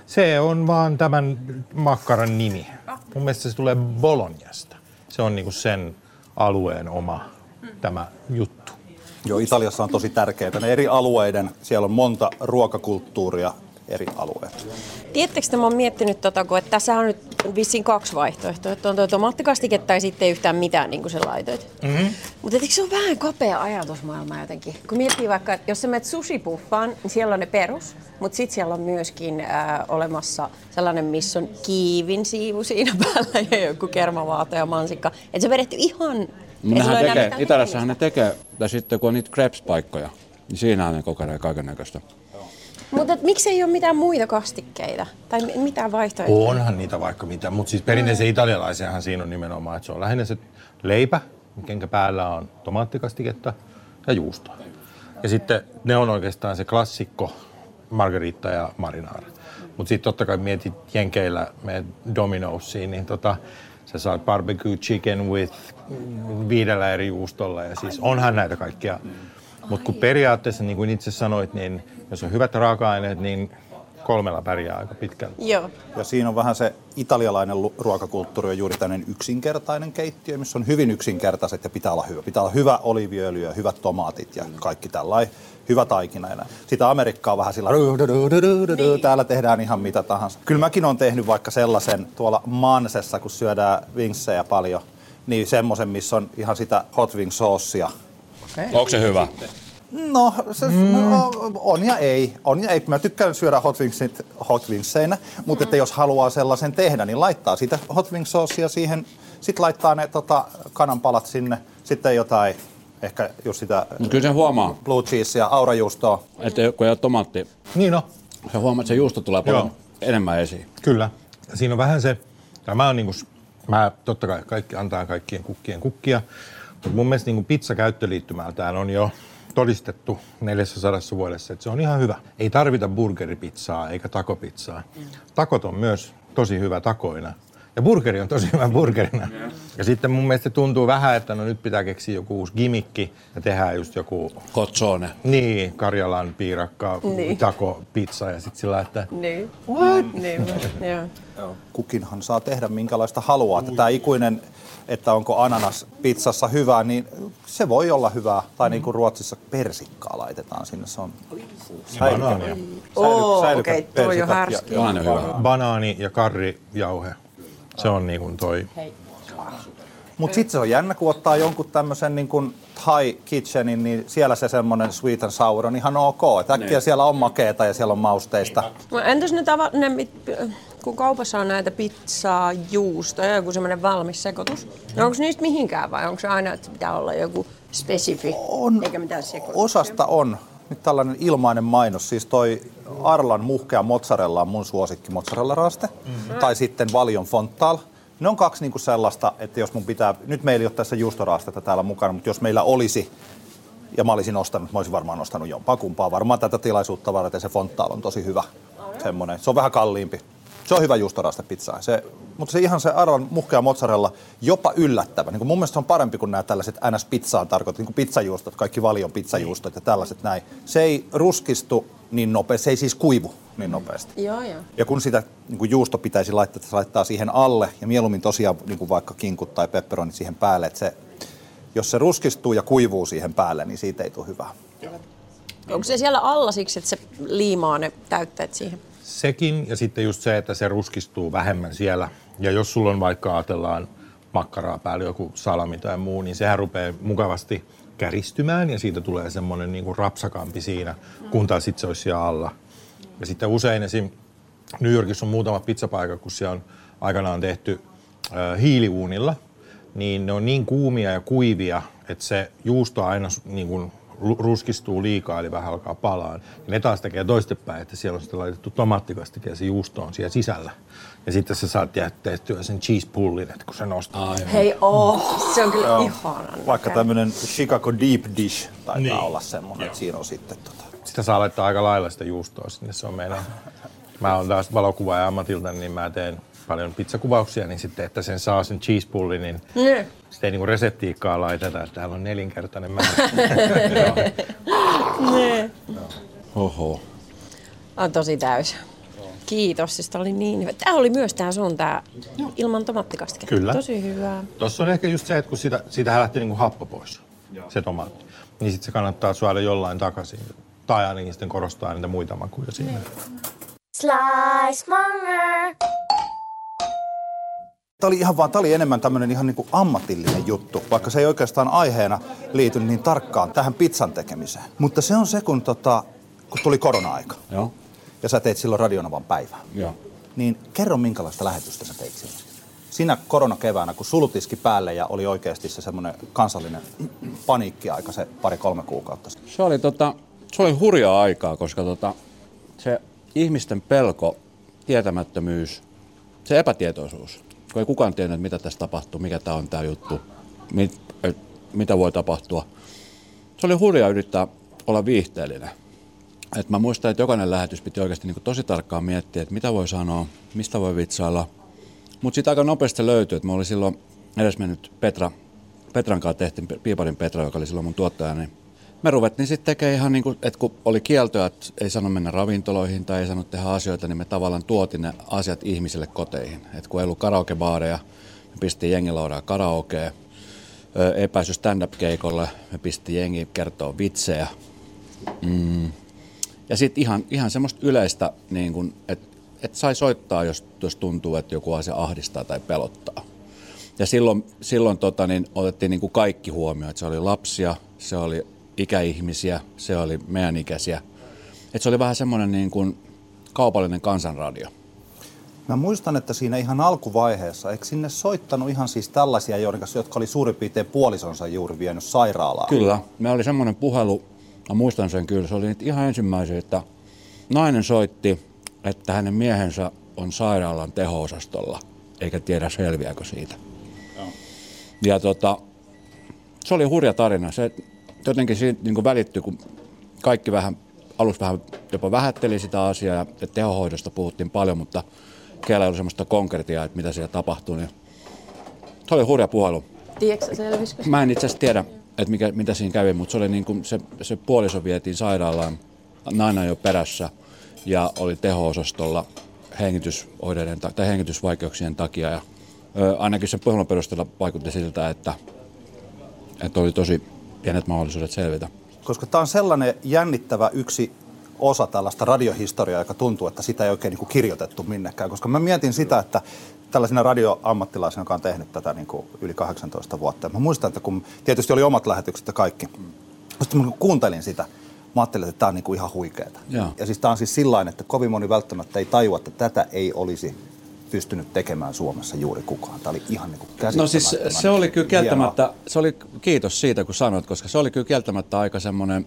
[SPEAKER 7] Se on vaan tämän makkaran nimi. Mun mielestä se tulee Bolognasta. Se on niinku sen alueen oma tämä juttu.
[SPEAKER 6] Joo, Italiassa on tosi tärkeää. Ne eri alueiden, siellä on monta ruokakulttuuria eri alueet.
[SPEAKER 5] Tiedättekö, että mä oon miettinyt, tota, kun, että tässä on nyt vissiin kaksi vaihtoehtoa. Että on tuo tomaattikastike tai sitten ei yhtään mitään, niin kuin sä laitoit. Mm-hmm. Mutta eikö se ole vähän kapea ajatusmaailma jotenkin? Kun miettii vaikka, että jos sä menet sushi-puffaan, niin siellä on ne perus, mutta sitten siellä on myöskin äh, olemassa sellainen, missä on kiivin siivu siinä päällä ja joku kermavaate ja mansikka. Että se vedetty ihan... ei
[SPEAKER 4] Nehän tekee, Italiassahan ne tekee, ja sitten kun on niitä crepes-paikkoja, niin siinähän ne kokeilee kaiken näköistä.
[SPEAKER 5] Mutta miksi ei ole mitään muita kastikkeita? Tai mi- mitään vaihtoehtoja?
[SPEAKER 7] Onhan niitä vaikka mitä, mutta siis perinteisen italialaisiahan siinä on nimenomaan, että se on lähinnä se leipä, minkä päällä on tomaattikastiketta ja juustoa. Ja sitten ne on oikeastaan se klassikko margarita ja marinaara. Mutta sitten totta kai mietit Jenkeillä meidän Dominosiin, niin tota, sä saat barbecue chicken with viidellä eri juustolla ja siis onhan näitä kaikkia. Mutta kun periaatteessa, niin kuin itse sanoit, niin jos on hyvät raaka-aineet, niin kolmella pärjää aika pitkälle.
[SPEAKER 5] Joo.
[SPEAKER 6] Ja siinä on vähän se italialainen ruokakulttuuri on juuri tämmöinen yksinkertainen keittiö, missä on hyvin yksinkertaiset ja pitää olla hyvä. Pitää olla hyvä oliiviöljy ja hyvät tomaatit ja kaikki tällainen. Hyvä taikina. Ja Sitä Amerikkaa on vähän sillä niin. täällä tehdään ihan mitä tahansa. Kyllä mäkin olen tehnyt vaikka sellaisen tuolla Mansessa, kun syödään vinksejä paljon, niin semmoisen, missä on ihan sitä hot wing saucea.
[SPEAKER 4] Onko se hyvä?
[SPEAKER 6] No, se, mm. no, on ja ei. On ja ei. Mä tykkään syödä hot, wingsit, hot wingseina, mutta että jos haluaa sellaisen tehdä, niin laittaa sitä hot wing saucea siihen. Sitten laittaa ne tota, kananpalat sinne. Sitten jotain, ehkä just sitä
[SPEAKER 4] Mutta kyllä se huomaa,
[SPEAKER 6] blue cheesea, aurajuustoa.
[SPEAKER 4] että kun ei ole tomaatti,
[SPEAKER 7] Niin no,
[SPEAKER 4] se huomaa, että se juusto tulee paljon
[SPEAKER 7] Joo.
[SPEAKER 4] enemmän esiin.
[SPEAKER 7] Kyllä. Ja Siinä on vähän se, tämä on niinku, mä totta kai kaikki antaa kaikkien kukkien kukkia, mutta mun mielestä niinku pizza käyttöliittymältään on jo todistettu 400 vuodessa, että se on ihan hyvä. Ei tarvita burgeripizzaa eikä takopizzaa. Takot on myös tosi hyvä takoina. Ja burgeri on tosi hyvä burgerina. Ja sitten mun mielestä tuntuu vähän, että no nyt pitää keksiä joku uusi gimikki ja tehdään just joku
[SPEAKER 4] Kotsone.
[SPEAKER 7] niin, Karjalan piirakka,
[SPEAKER 5] Niin.
[SPEAKER 7] tako, pizza ja sitten sillä, että
[SPEAKER 5] Niin. What? Niin, joo.
[SPEAKER 6] Kukinhan saa tehdä minkälaista haluaa. Tämä ikuinen, että onko ananas pizzassa hyvää, niin se voi olla hyvää. Tai niin kuin Ruotsissa persikkaa laitetaan sinne. Se on.
[SPEAKER 5] Oo,
[SPEAKER 6] säilykät
[SPEAKER 5] okei, toi on
[SPEAKER 6] ja-
[SPEAKER 5] härski.
[SPEAKER 7] Banaani ja karrijauhe. Se on niin kuin toi.
[SPEAKER 6] Mutta sitten se on jännä, kun ottaa jonkun tämmöisen niin kuin Thai kitchenin, niin siellä se semmoinen sweet and sour on ihan ok. Et äkkiä siellä on makeeta ja siellä on mausteista.
[SPEAKER 5] No entäs ne, tava, ne mit- kun kaupassa on näitä pizzaa, juustoja, joku semmoinen valmis sekoitus, niin onko niistä mihinkään vai onko se aina, että pitää olla joku spesifi,
[SPEAKER 6] On.
[SPEAKER 5] eikä mitään sekoituksia?
[SPEAKER 6] Osasta on. Nyt tällainen ilmainen mainos. Siis toi Arlan muhkea mozzarella on mun suosikki mozzarella-raste. Mm-hmm. Tai sitten Valion Fontal. Ne on kaksi niinku sellaista, että jos mun pitää... Nyt meillä ei ole tässä juustoraastetta täällä mukana, mutta jos meillä olisi ja mä olisin ostanut, mä olisin varmaan ostanut jompaa kumpaa. Varmaan tätä tilaisuutta varten se Fontal on tosi hyvä. Semmoinen. Se on vähän kalliimpi. Se on hyvä juustorastepizza. Se, mutta se ihan se Arlan muhkea mozzarella jopa yllättävä. Niin kuin mun mielestä se on parempi kuin nämä tällaiset NS-pizzaan tarkoitetut, niin kuin pizzajuustot, kaikki valion pizzajuustot ja tällaiset näin. Se ei ruskistu niin nopeasti, se ei siis kuivu niin nopeasti.
[SPEAKER 5] Joo, joo.
[SPEAKER 6] Ja kun sitä niin kuin juusto pitäisi laittaa, se laittaa siihen alle ja mieluummin tosiaan niin kuin vaikka kinkut tai pepperonit siihen päälle, että se, jos se ruskistuu ja kuivuu siihen päälle, niin siitä ei tule hyvää.
[SPEAKER 5] Onko se siellä alla siksi, että se liimaa ne täytteet siihen?
[SPEAKER 7] Sekin ja sitten just se, että se ruskistuu vähemmän siellä. Ja jos sulla on vaikka ajatellaan makkaraa päällä joku salami tai muu, niin sehän rupeaa mukavasti käristymään ja siitä tulee semmoinen niin rapsakampi siinä, kun taas sitten se olisi siellä alla. Ja sitten usein esim. New Yorkissa on muutama pizzapaikka, kun siellä on aikanaan tehty äh, hiiliuunilla, niin ne on niin kuumia ja kuivia, että se juusto aina niin kuin ruskistuu liikaa, eli vähän alkaa palaa. Ja ne taas tekee toistepäin, että siellä on sitten laitettu tomaattikastike ja se juusto on siellä sisällä. Ja sitten sä saat tehtyä sen cheese pullin, että kun se nostaa.
[SPEAKER 5] Hei, oh, se on kyllä ihanan
[SPEAKER 6] Vaikka tämmöinen Chicago Deep Dish taitaa
[SPEAKER 7] niin.
[SPEAKER 6] olla semmoinen, että siinä on sitten tota,
[SPEAKER 7] Sitä saa laittaa aika lailla sitä juustoa sinne, se on meidän. Mä oon taas valokuvaaja ammatilta, niin mä teen paljon pizzakuvauksia, niin sitten, että sen saa sen cheese pullin, niin
[SPEAKER 5] Mm.
[SPEAKER 7] sitten ei niinku reseptiikkaa laiteta, että täällä on nelinkertainen määrä.
[SPEAKER 4] Oho.
[SPEAKER 5] On tosi täysi. Kiitos, siis oli niin hyvä. Tää oli myös tää sun tää ilman tomattikastiketta.
[SPEAKER 7] Kyllä.
[SPEAKER 5] Tosi hyvää.
[SPEAKER 7] Tuossa on ehkä just se, että kun siitä, siitä lähtee niinku happo pois, se tomaatti, niin sitten se kannattaa syödä jollain takaisin. Tai ainakin sitten korostaa niitä muita makuja siinä.
[SPEAKER 8] Slice Monger.
[SPEAKER 6] Tämä oli, ihan vaan, tämä oli enemmän tämmöinen ihan niin kuin ammatillinen juttu, vaikka se ei oikeastaan aiheena liity niin tarkkaan tähän pizzan tekemiseen. Mutta se on se, kun, tota, kun tuli korona-aika
[SPEAKER 4] Joo.
[SPEAKER 6] ja sä teit silloin Radionavan päivää.
[SPEAKER 4] Joo.
[SPEAKER 6] Niin kerro, minkälaista lähetystä sä teit silloin. Siinä koronakeväänä, kun sulutiski päälle ja oli oikeasti se semmoinen kansallinen paniikkiaika se pari-kolme kuukautta.
[SPEAKER 4] Se oli, tota, se oli hurjaa aikaa, koska tota, se ihmisten pelko, tietämättömyys, se epätietoisuus, kun ei kukaan tiennyt, mitä tässä tapahtuu, mikä tämä on tämä juttu, mit, et, mitä voi tapahtua. Se oli hurjaa yrittää olla viihteellinen. Et mä muistan, että jokainen lähetys piti oikeasti niin tosi tarkkaan miettiä, että mitä voi sanoa, mistä voi vitsailla. Mutta siitä aika nopeasti löytyi, että mä olin silloin edesmennyt Petra, Petran kanssa tehtiin, Piiparin Petra, joka oli silloin mun tuottaja, niin me ruvettiin sitten tekemään ihan niin kuin, että kun oli kieltoa, että ei sano mennä ravintoloihin tai ei sano tehdä asioita, niin me tavallaan tuotiin ne asiat ihmisille koteihin. Että kun ei ollut karaokebaareja, me pistiin jengi laudaa karaokea. Ei päässyt stand-up-keikolle, me pistiin jengi kertoa vitsejä. Mm. Ja sitten ihan, ihan semmoista yleistä, niin että et sai soittaa, jos, jos tuntuu, että joku asia ahdistaa tai pelottaa. Ja silloin, silloin tota, niin, otettiin niin kuin kaikki huomioon, että se oli lapsia, se oli ikäihmisiä, se oli meidän ikäisiä. Et se oli vähän semmoinen niin kuin kaupallinen kansanradio.
[SPEAKER 6] Mä muistan, että siinä ihan alkuvaiheessa, eikö sinne soittanut ihan siis tällaisia, jotka oli suurin piirtein puolisonsa juuri vienyt sairaalaan?
[SPEAKER 4] Kyllä, me oli semmoinen puhelu, mä muistan sen kyllä, se oli nyt ihan ensimmäisiä, että nainen soitti, että hänen miehensä on sairaalan teho-osastolla, eikä tiedä selviääkö siitä. Ja tota, se oli hurja tarina. Se jotenkin siitä niin välittyi, kun kaikki vähän, alussa vähän jopa vähätteli sitä asiaa ja tehohoidosta puhuttiin paljon, mutta kellä ei ollut semmoista konkretiaa, että mitä siellä tapahtuu. Niin se oli hurja puhelu.
[SPEAKER 5] Tiedätkö selvisikö?
[SPEAKER 4] Mä en itse asiassa tiedä, että mikä, mitä siinä kävi, mutta se, oli niin kuin, se, se puoliso vietiin sairaalaan, nainen jo perässä ja oli teho-osastolla hengitysoireiden ta- tai hengitysvaikeuksien takia. Ja, ö, ainakin sen puhelun perusteella vaikutti siltä, että, että oli tosi pienet mahdollisuudet selvitä.
[SPEAKER 6] Koska tämä on sellainen jännittävä yksi osa tällaista radiohistoriaa, joka tuntuu, että sitä ei oikein niin kuin kirjoitettu minnekään. Koska mä mietin sitä, että tällaisena radioammattilaisena, joka on tehnyt tätä niin kuin yli 18 vuotta. ja Mä muistan, että kun tietysti oli omat lähetykset ja kaikki. Sitten kun kuuntelin sitä, mä ajattelin, että tämä on niin kuin ihan huikeeta.
[SPEAKER 4] Joo.
[SPEAKER 6] Ja siis tämä on siis sillä että kovin moni välttämättä ei tajua, että tätä ei olisi pystynyt tekemään Suomessa juuri kukaan. Tämä oli ihan niin kuin
[SPEAKER 4] No siis se oli kyllä kieltämättä, se oli, kiitos siitä kun sanoit, koska se oli kyllä kieltämättä aika semmoinen,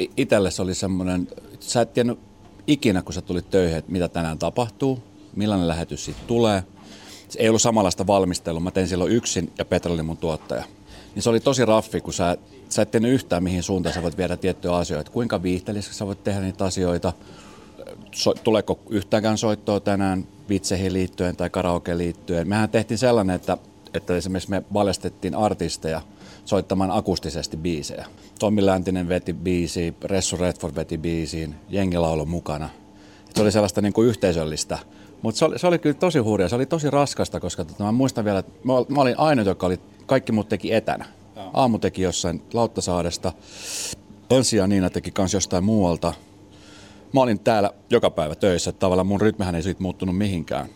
[SPEAKER 4] i- itelle se oli semmoinen, sä et tiennyt ikinä kun sä tulit töihin, että mitä tänään tapahtuu, millainen lähetys siitä tulee. Se ei ollut samanlaista valmistelua, mä tein silloin yksin ja Petra oli mun tuottaja. Niin se oli tosi raffi, kun sä, sä et tiennyt yhtään mihin suuntaan sä voit viedä tiettyjä asioita, kuinka viihteellisesti sä voit tehdä niitä asioita, so, tuleeko yhtäänkään soittoa tänään vitseihin liittyen tai karaoke liittyen. Mehän tehtiin sellainen, että, että esimerkiksi me valjastettiin artisteja soittamaan akustisesti biisejä. Tommi Läntinen veti biisi, Ressu Redford veti biisiin, jengi lauloi mukana. Se oli sellaista niin kuin yhteisöllistä. Mutta se oli, se oli kyllä tosi hurja, se oli tosi raskasta, koska tota, mä muistan vielä, että mä mä olin ainut, joka oli, kaikki muut teki etänä. Aamu teki jossain Lauttasaaresta, Anssi ja Niina teki kans jostain muualta, mä olin täällä joka päivä töissä, että tavallaan mun rytmihän ei siitä muuttunut mihinkään.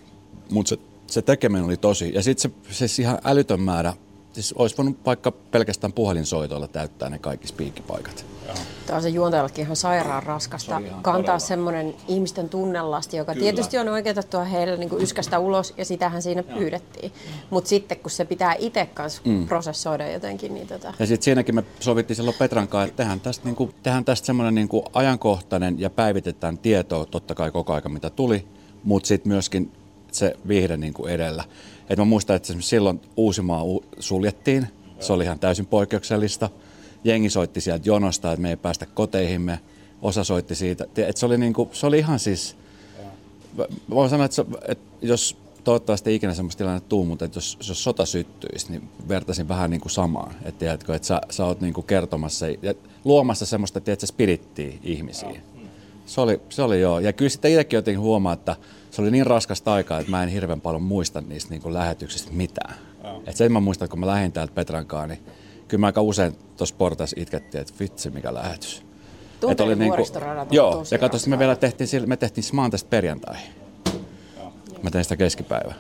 [SPEAKER 4] Mutta se, se tekeminen oli tosi. Ja sitten se, se ihan älytön määrä, siis olisi voinut vaikka pelkästään puhelinsoitoilla täyttää ne kaikki spiikkipaikat.
[SPEAKER 5] Tämä on se juontajallekin ihan sairaan raskasta kantaa semmoinen ihmisten tunnelasti, joka Kyllä. tietysti on oikeutettua heille niin kuin yskästä ulos ja sitähän siinä pyydettiin. Mutta sitten kun se pitää itse kanssa mm. prosessoida jotenkin, niin tota...
[SPEAKER 4] Ja sitten siinäkin me sovittiin silloin Petran kanssa, että tehdään tästä, niinku, tehdään tästä semmoinen niinku ajankohtainen ja päivitetään tietoa totta kai koko aika mitä tuli, mutta sitten myöskin se viihde niinku edellä. Et mä muistan, että silloin Uusimaa suljettiin, se oli ihan täysin poikkeuksellista. Jengi soitti sieltä jonosta, että me ei päästä koteihimme. Osa soitti siitä. Et se, oli niinku, se oli ihan siis... Voin sanoa, että, se, että jos toivottavasti ei ikinä semmoista tilannetta tuu, mutta että jos, jos sota syttyisi, niin vertaisin vähän niin kuin samaan. Että, tiedätkö, että sä, sä oot niin kuin kertomassa ja luomassa semmoista, tiedätkö, spirittiä ihmisiin. Se oli, se oli joo. Ja kyllä sitten itsekin jotenkin huomaa, että se oli niin raskasta aikaa, että mä en hirveän paljon muista niistä niin kuin lähetyksistä mitään. Et sen mä muistan, kun mä lähdin täältä Petrankaan, niin kyllä mä aika usein tuossa portaissa itkettiin, että vitsi mikä lähetys.
[SPEAKER 5] Tunteiden
[SPEAKER 4] Et niinku- Joo, ja katso, me vielä tehtiin, me tehtiin maantaista perjantaihin. Mä tein sitä keskipäivää.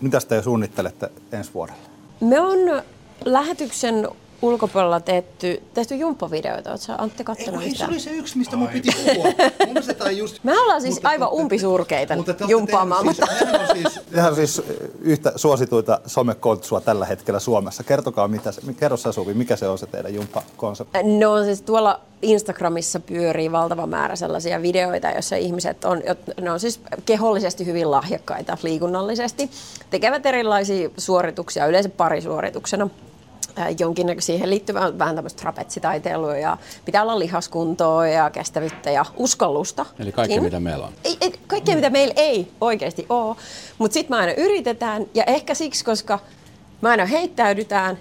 [SPEAKER 6] Mitä te suunnittelette ensi vuodelle?
[SPEAKER 5] Me on lähetyksen ulkopuolella tehty, tehty jumppavideoita. Oletko Antti kattonut yhtään?
[SPEAKER 6] se yksi, mistä mun piti puhua. Mun just...
[SPEAKER 5] Me ollaan siis aivan umpisurkeita jumppaamaan, mutta
[SPEAKER 6] on siis, sehän on siis yhtä suosituita somekontsua tällä hetkellä Suomessa. Kertokaa, mitä se, kerro sä Suvi, mikä se on se teidän jumppakonsepti?
[SPEAKER 5] No siis tuolla Instagramissa pyörii valtava määrä sellaisia videoita, joissa ihmiset on, ne on siis kehollisesti hyvin lahjakkaita liikunnallisesti, tekevät erilaisia suorituksia, yleensä parisuorituksena ää, jonkin siihen liittyvää vähän tämmöistä trapetsitaiteilua ja pitää olla lihaskuntoa ja kestävyyttä ja uskallusta.
[SPEAKER 4] Eli kaikki, mitä meillä on.
[SPEAKER 5] Ei, ei, kaikkea, mitä meillä ei oikeasti ole. Mutta sitten me aina yritetään, ja ehkä siksi, koska me aina heittäydytään,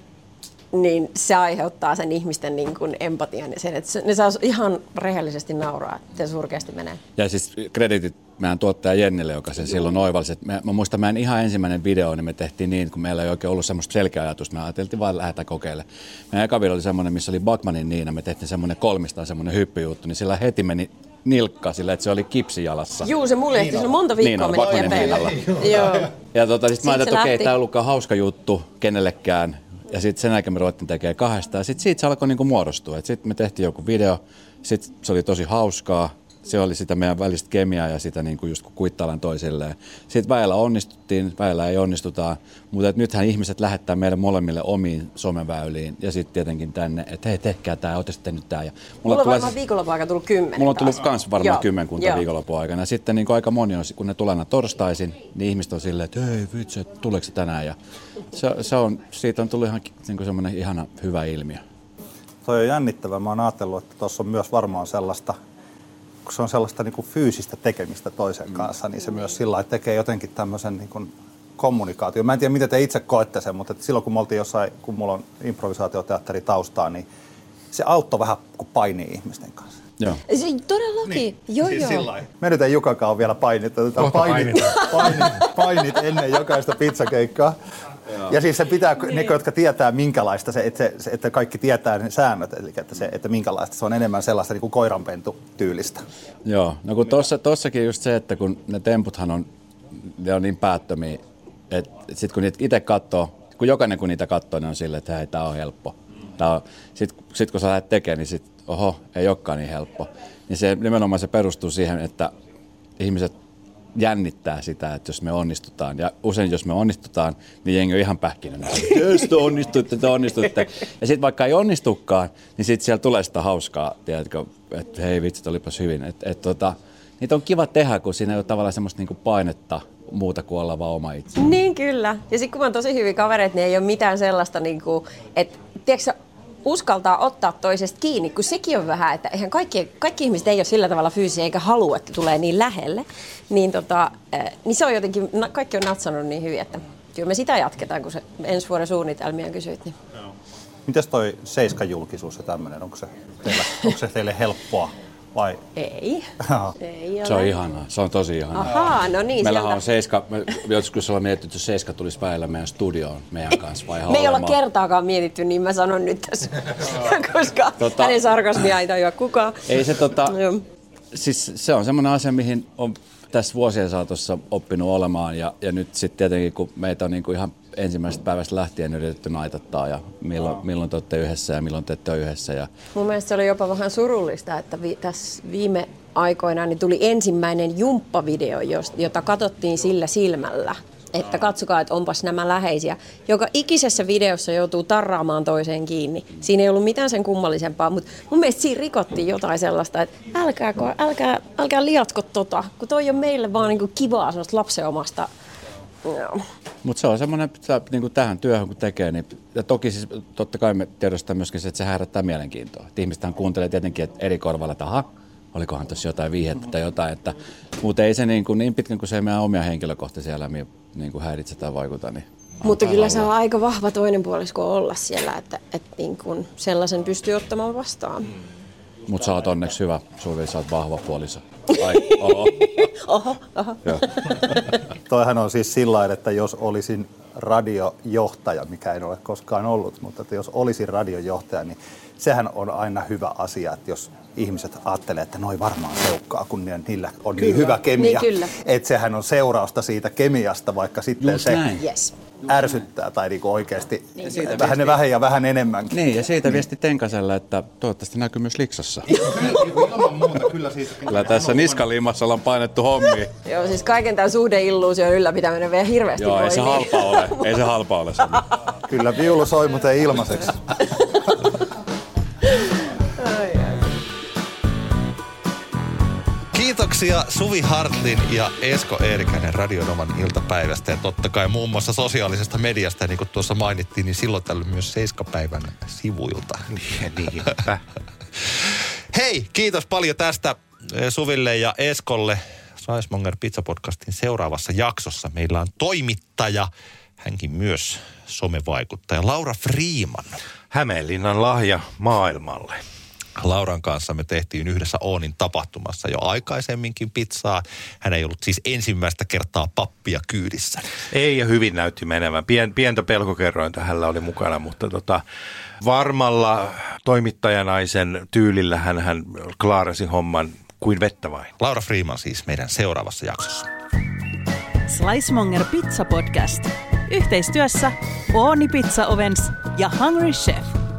[SPEAKER 5] niin se aiheuttaa sen ihmisten niin kuin empatian ja sen, että se- ne saa ihan rehellisesti nauraa, että se surkeasti menee.
[SPEAKER 4] Ja siis kreditit meidän tuottaja Jennille, joka sen silloin oivalsi. Me, mä muistan meidän ihan ensimmäinen video, niin me tehtiin niin, kun meillä ei oikein ollut semmoista selkeää ajatusta. Me ajateltiin vaan lähdetään kokeilemaan. Meidän eka video oli semmoinen, missä oli Bachmanin Niina. Me tehtiin semmoinen kolmistaan semmoinen hyppyjuttu, niin sillä heti meni nilkka sillä, että se oli kipsijalassa.
[SPEAKER 5] Juu, se mulle ehti, on monta viikkoa
[SPEAKER 4] on,
[SPEAKER 5] meni eteenpäin. Joo.
[SPEAKER 4] Ja tota, sit
[SPEAKER 5] Siitä
[SPEAKER 4] mä ajattelin,
[SPEAKER 5] se
[SPEAKER 4] että okei,
[SPEAKER 5] lähti.
[SPEAKER 4] tämä ei ollutkaan hauska juttu kenellekään. Ja sitten sen jälkeen me ruvettiin tekemään kahdesta. Ja sitten siitä se alkoi niinku muodostua. Sitten me tehtiin joku video, sitten se oli tosi hauskaa. Se oli sitä meidän välistä kemiaa ja sitä niinku just kun kuittaillaan toisilleen. Sitten väillä onnistuttiin, väillä ei onnistutaan. Mutta et nythän ihmiset lähettää meille molemmille omiin someväyliin ja sitten tietenkin tänne, että hei tehkää tämä, ootte sitten nyt tämä. Ja
[SPEAKER 5] Mulla on
[SPEAKER 4] tulee
[SPEAKER 5] varmaan viikonlopun aika tullut kymmenen
[SPEAKER 4] Mulla on tullut
[SPEAKER 5] taas.
[SPEAKER 4] kans varmaan
[SPEAKER 5] Joo,
[SPEAKER 4] kymmenkunta
[SPEAKER 5] joo.
[SPEAKER 4] viikonlopun aikana. Sitten niin aika moni on, kun ne tulee aina torstaisin, niin ihmiset on silleen, että hei vitsi, tuleeko se tänään. Ja se, se on, siitä on tullut ihan niin semmoinen ihana hyvä ilmiö.
[SPEAKER 6] Toi on jännittävää. Mä oon ajatellut, että tuossa on myös varmaan sellaista, kun se on sellaista niin kuin fyysistä tekemistä toisen kanssa, niin se myös sillä lailla tekee jotenkin tämmöisen niin kuin kommunikaatio. Mä en tiedä, miten te itse koette sen, mutta että silloin kun me oltiin jossain, kun mulla on improvisaatioteatteri taustaa, niin se auttoi vähän, kun painii ihmisten kanssa.
[SPEAKER 4] Joo.
[SPEAKER 5] Se, todellakin, niin. joo joo.
[SPEAKER 6] Me nyt ei Jukakaan ole vielä painittu. Otetaan painit, painit, painit ennen jokaista pizzakeikkaa. Ja siis se pitää, ne jotka tietää minkälaista se, että, se, se, että kaikki tietää ne säännöt, eli että, se, että minkälaista se on enemmän sellaista niin kuin koiranpentu tyylistä.
[SPEAKER 4] Joo, no kun tossa, tossakin just se, että kun ne temputhan on, ne on niin päättömiä, että sitten kun niitä itse katsoo, kun jokainen kun niitä katsoo, niin on silleen, että hei, tää on helppo. Sitten sit kun sä lähdet tekemään, niin sit, oho, ei olekaan niin helppo. Niin se nimenomaan se perustuu siihen, että ihmiset jännittää sitä, että jos me onnistutaan. Ja usein jos me onnistutaan, niin jengi on ihan pähkinänä. Jos te onnistutte, te onnistutte. Ja sitten vaikka ei onnistukaan, niin sitten siellä tulee sitä hauskaa, tiedätkö, että hei vitsi, olipas hyvin. Et, et, tota, niitä on kiva tehdä, kun siinä ei ole tavallaan semmoista niinku painetta muuta kuin olla vaan oma itse.
[SPEAKER 5] Niin kyllä. Ja sitten kun on tosi hyviä kavereita, niin ei ole mitään sellaista, niin kuin, että tiedätkö, uskaltaa ottaa toisesta kiinni, kun sekin on vähän, että eihän kaikki, kaikki ihmiset ei ole sillä tavalla fyysisiä eikä halua, että tulee niin lähelle. Niin, tota, eh, niin se on jotenkin, kaikki on natsannut niin hyvin, että kyllä me sitä jatketaan, kun se ensi vuoden suunnitelmia kysyit. Niin.
[SPEAKER 6] Mites toi Seiska-julkisuus ja tämmöinen, onko se, onko se teille helppoa vai?
[SPEAKER 5] Ei. Ei ole.
[SPEAKER 4] Se on ihanaa, se on tosi ihanaa.
[SPEAKER 5] Ahaa, no niin.
[SPEAKER 4] Meillähän
[SPEAKER 5] sieltä-
[SPEAKER 4] on Seiska, me joskus ollaan mietitty, että Seiska tulisi väillä meidän studioon meidän kanssa vai
[SPEAKER 5] Me ei olla kertaakaan mietitty, niin mä sanon nyt tässä, koska
[SPEAKER 4] Tota-
[SPEAKER 5] hänen sarkasmia ei tajua kukaan.
[SPEAKER 4] Ei se tota,
[SPEAKER 5] Joo.
[SPEAKER 4] siis se on semmoinen asia, mihin on tässä vuosien saatossa oppinut olemaan ja, ja nyt sitten tietenkin kun meitä on niinku ihan ensimmäisestä päivästä lähtien yritetty naitattaa ja milloin, milloin te olette yhdessä ja milloin te ette ole yhdessä ja
[SPEAKER 5] Mun mielestä se oli jopa vähän surullista, että vi- tässä viime aikoina niin tuli ensimmäinen jumppavideo, jota katsottiin sillä silmällä. Että katsokaa, että onpas nämä läheisiä. Joka ikisessä videossa joutuu tarraamaan toiseen kiinni. Siinä ei ollut mitään sen kummallisempaa, mutta mun mielestä siinä rikottiin jotain sellaista, että älkää, älkää, älkää liatko tota, kun toi on meille vaan niinku kivaa sellaista lapseomasta. Joo.
[SPEAKER 4] Mutta se on semmoinen, että niin kuin tähän työhön kun tekee, niin ja toki siis totta kai me tiedostamme myöskin se, että se herättää mielenkiintoa. Et ihmistähän kuuntelee tietenkin että eri korvalla, että aha, olikohan tuossa jotain vihjettä tai jotain, että, mutta ei se niin, kuin, niin pitkän kuin se ei meidän omia henkilökohtaisia elämiä niin kuin häiritse tai vaikuta, niin
[SPEAKER 5] Mutta kyllä se on aika vahva toinen puolisko olla siellä, että, että niin kun sellaisen pystyy ottamaan vastaan.
[SPEAKER 4] Mutta sä oot onneksi hyvä, Suvi, sä oot vahva puoliso. Ai, oho.
[SPEAKER 5] Oho, oho.
[SPEAKER 6] Toihan on siis sillä että jos olisin radiojohtaja, mikä en ole koskaan ollut, mutta että jos olisin radiojohtaja, niin sehän on aina hyvä asia, että jos ihmiset ajattelee, että noi varmaan seukkaa, kun niillä on niin hyvä kemia.
[SPEAKER 5] Niin kyllä.
[SPEAKER 6] Että sehän on seurausta siitä kemiasta, vaikka sitten
[SPEAKER 4] Just
[SPEAKER 6] se
[SPEAKER 4] näin.
[SPEAKER 5] Yes.
[SPEAKER 6] Ärsyttää tai niinku oikeasti
[SPEAKER 4] siitä
[SPEAKER 6] vähän,
[SPEAKER 4] viesti-
[SPEAKER 6] vähän ja vähän enemmänkin.
[SPEAKER 4] Niin, ja siitä viesti Tenkaselle, että toivottavasti näkyy myös Liksassa.
[SPEAKER 2] Ilman muuta, kyllä siitä.
[SPEAKER 4] Kyllä tässä niskaliimassa ollaan painettu hommiin.
[SPEAKER 5] Joo, siis kaiken tämän suhdeilluusion ylläpitäminen vielä hirveästi
[SPEAKER 4] Joo, ei se
[SPEAKER 5] voimii.
[SPEAKER 4] halpa ole. Ei se halpa ole.
[SPEAKER 6] Kyllä viulu soi, mutta ei ilmaiseksi.
[SPEAKER 2] Kiitoksia Suvi Hartlin ja Esko Eerikäinen Radionoman iltapäivästä ja totta kai muun muassa sosiaalisesta mediasta. Niin kuin tuossa mainittiin, niin silloin tällöin myös Seiskapäivän sivuilta.
[SPEAKER 3] Niinpä.
[SPEAKER 2] Hei, kiitos paljon tästä eh, Suville ja Eskolle. Saismonger Pizza Podcastin seuraavassa jaksossa meillä on toimittaja, hänkin myös somevaikuttaja, Laura Freeman.
[SPEAKER 3] Hämeenlinnan lahja maailmalle.
[SPEAKER 2] Lauran kanssa me tehtiin yhdessä Oonin tapahtumassa jo aikaisemminkin pizzaa. Hän ei ollut siis ensimmäistä kertaa pappia kyydissä.
[SPEAKER 3] Ei ja hyvin näytti menevän. Pien, pientä pelkokerrointa hänellä oli mukana, mutta tota, varmalla toimittajanaisen tyylillä hän, hän klaarasi homman kuin vettä vain.
[SPEAKER 2] Laura Freeman siis meidän seuraavassa jaksossa.
[SPEAKER 1] Slicemonger Pizza Podcast. Yhteistyössä Ooni Pizza Ovens ja Hungry Chef.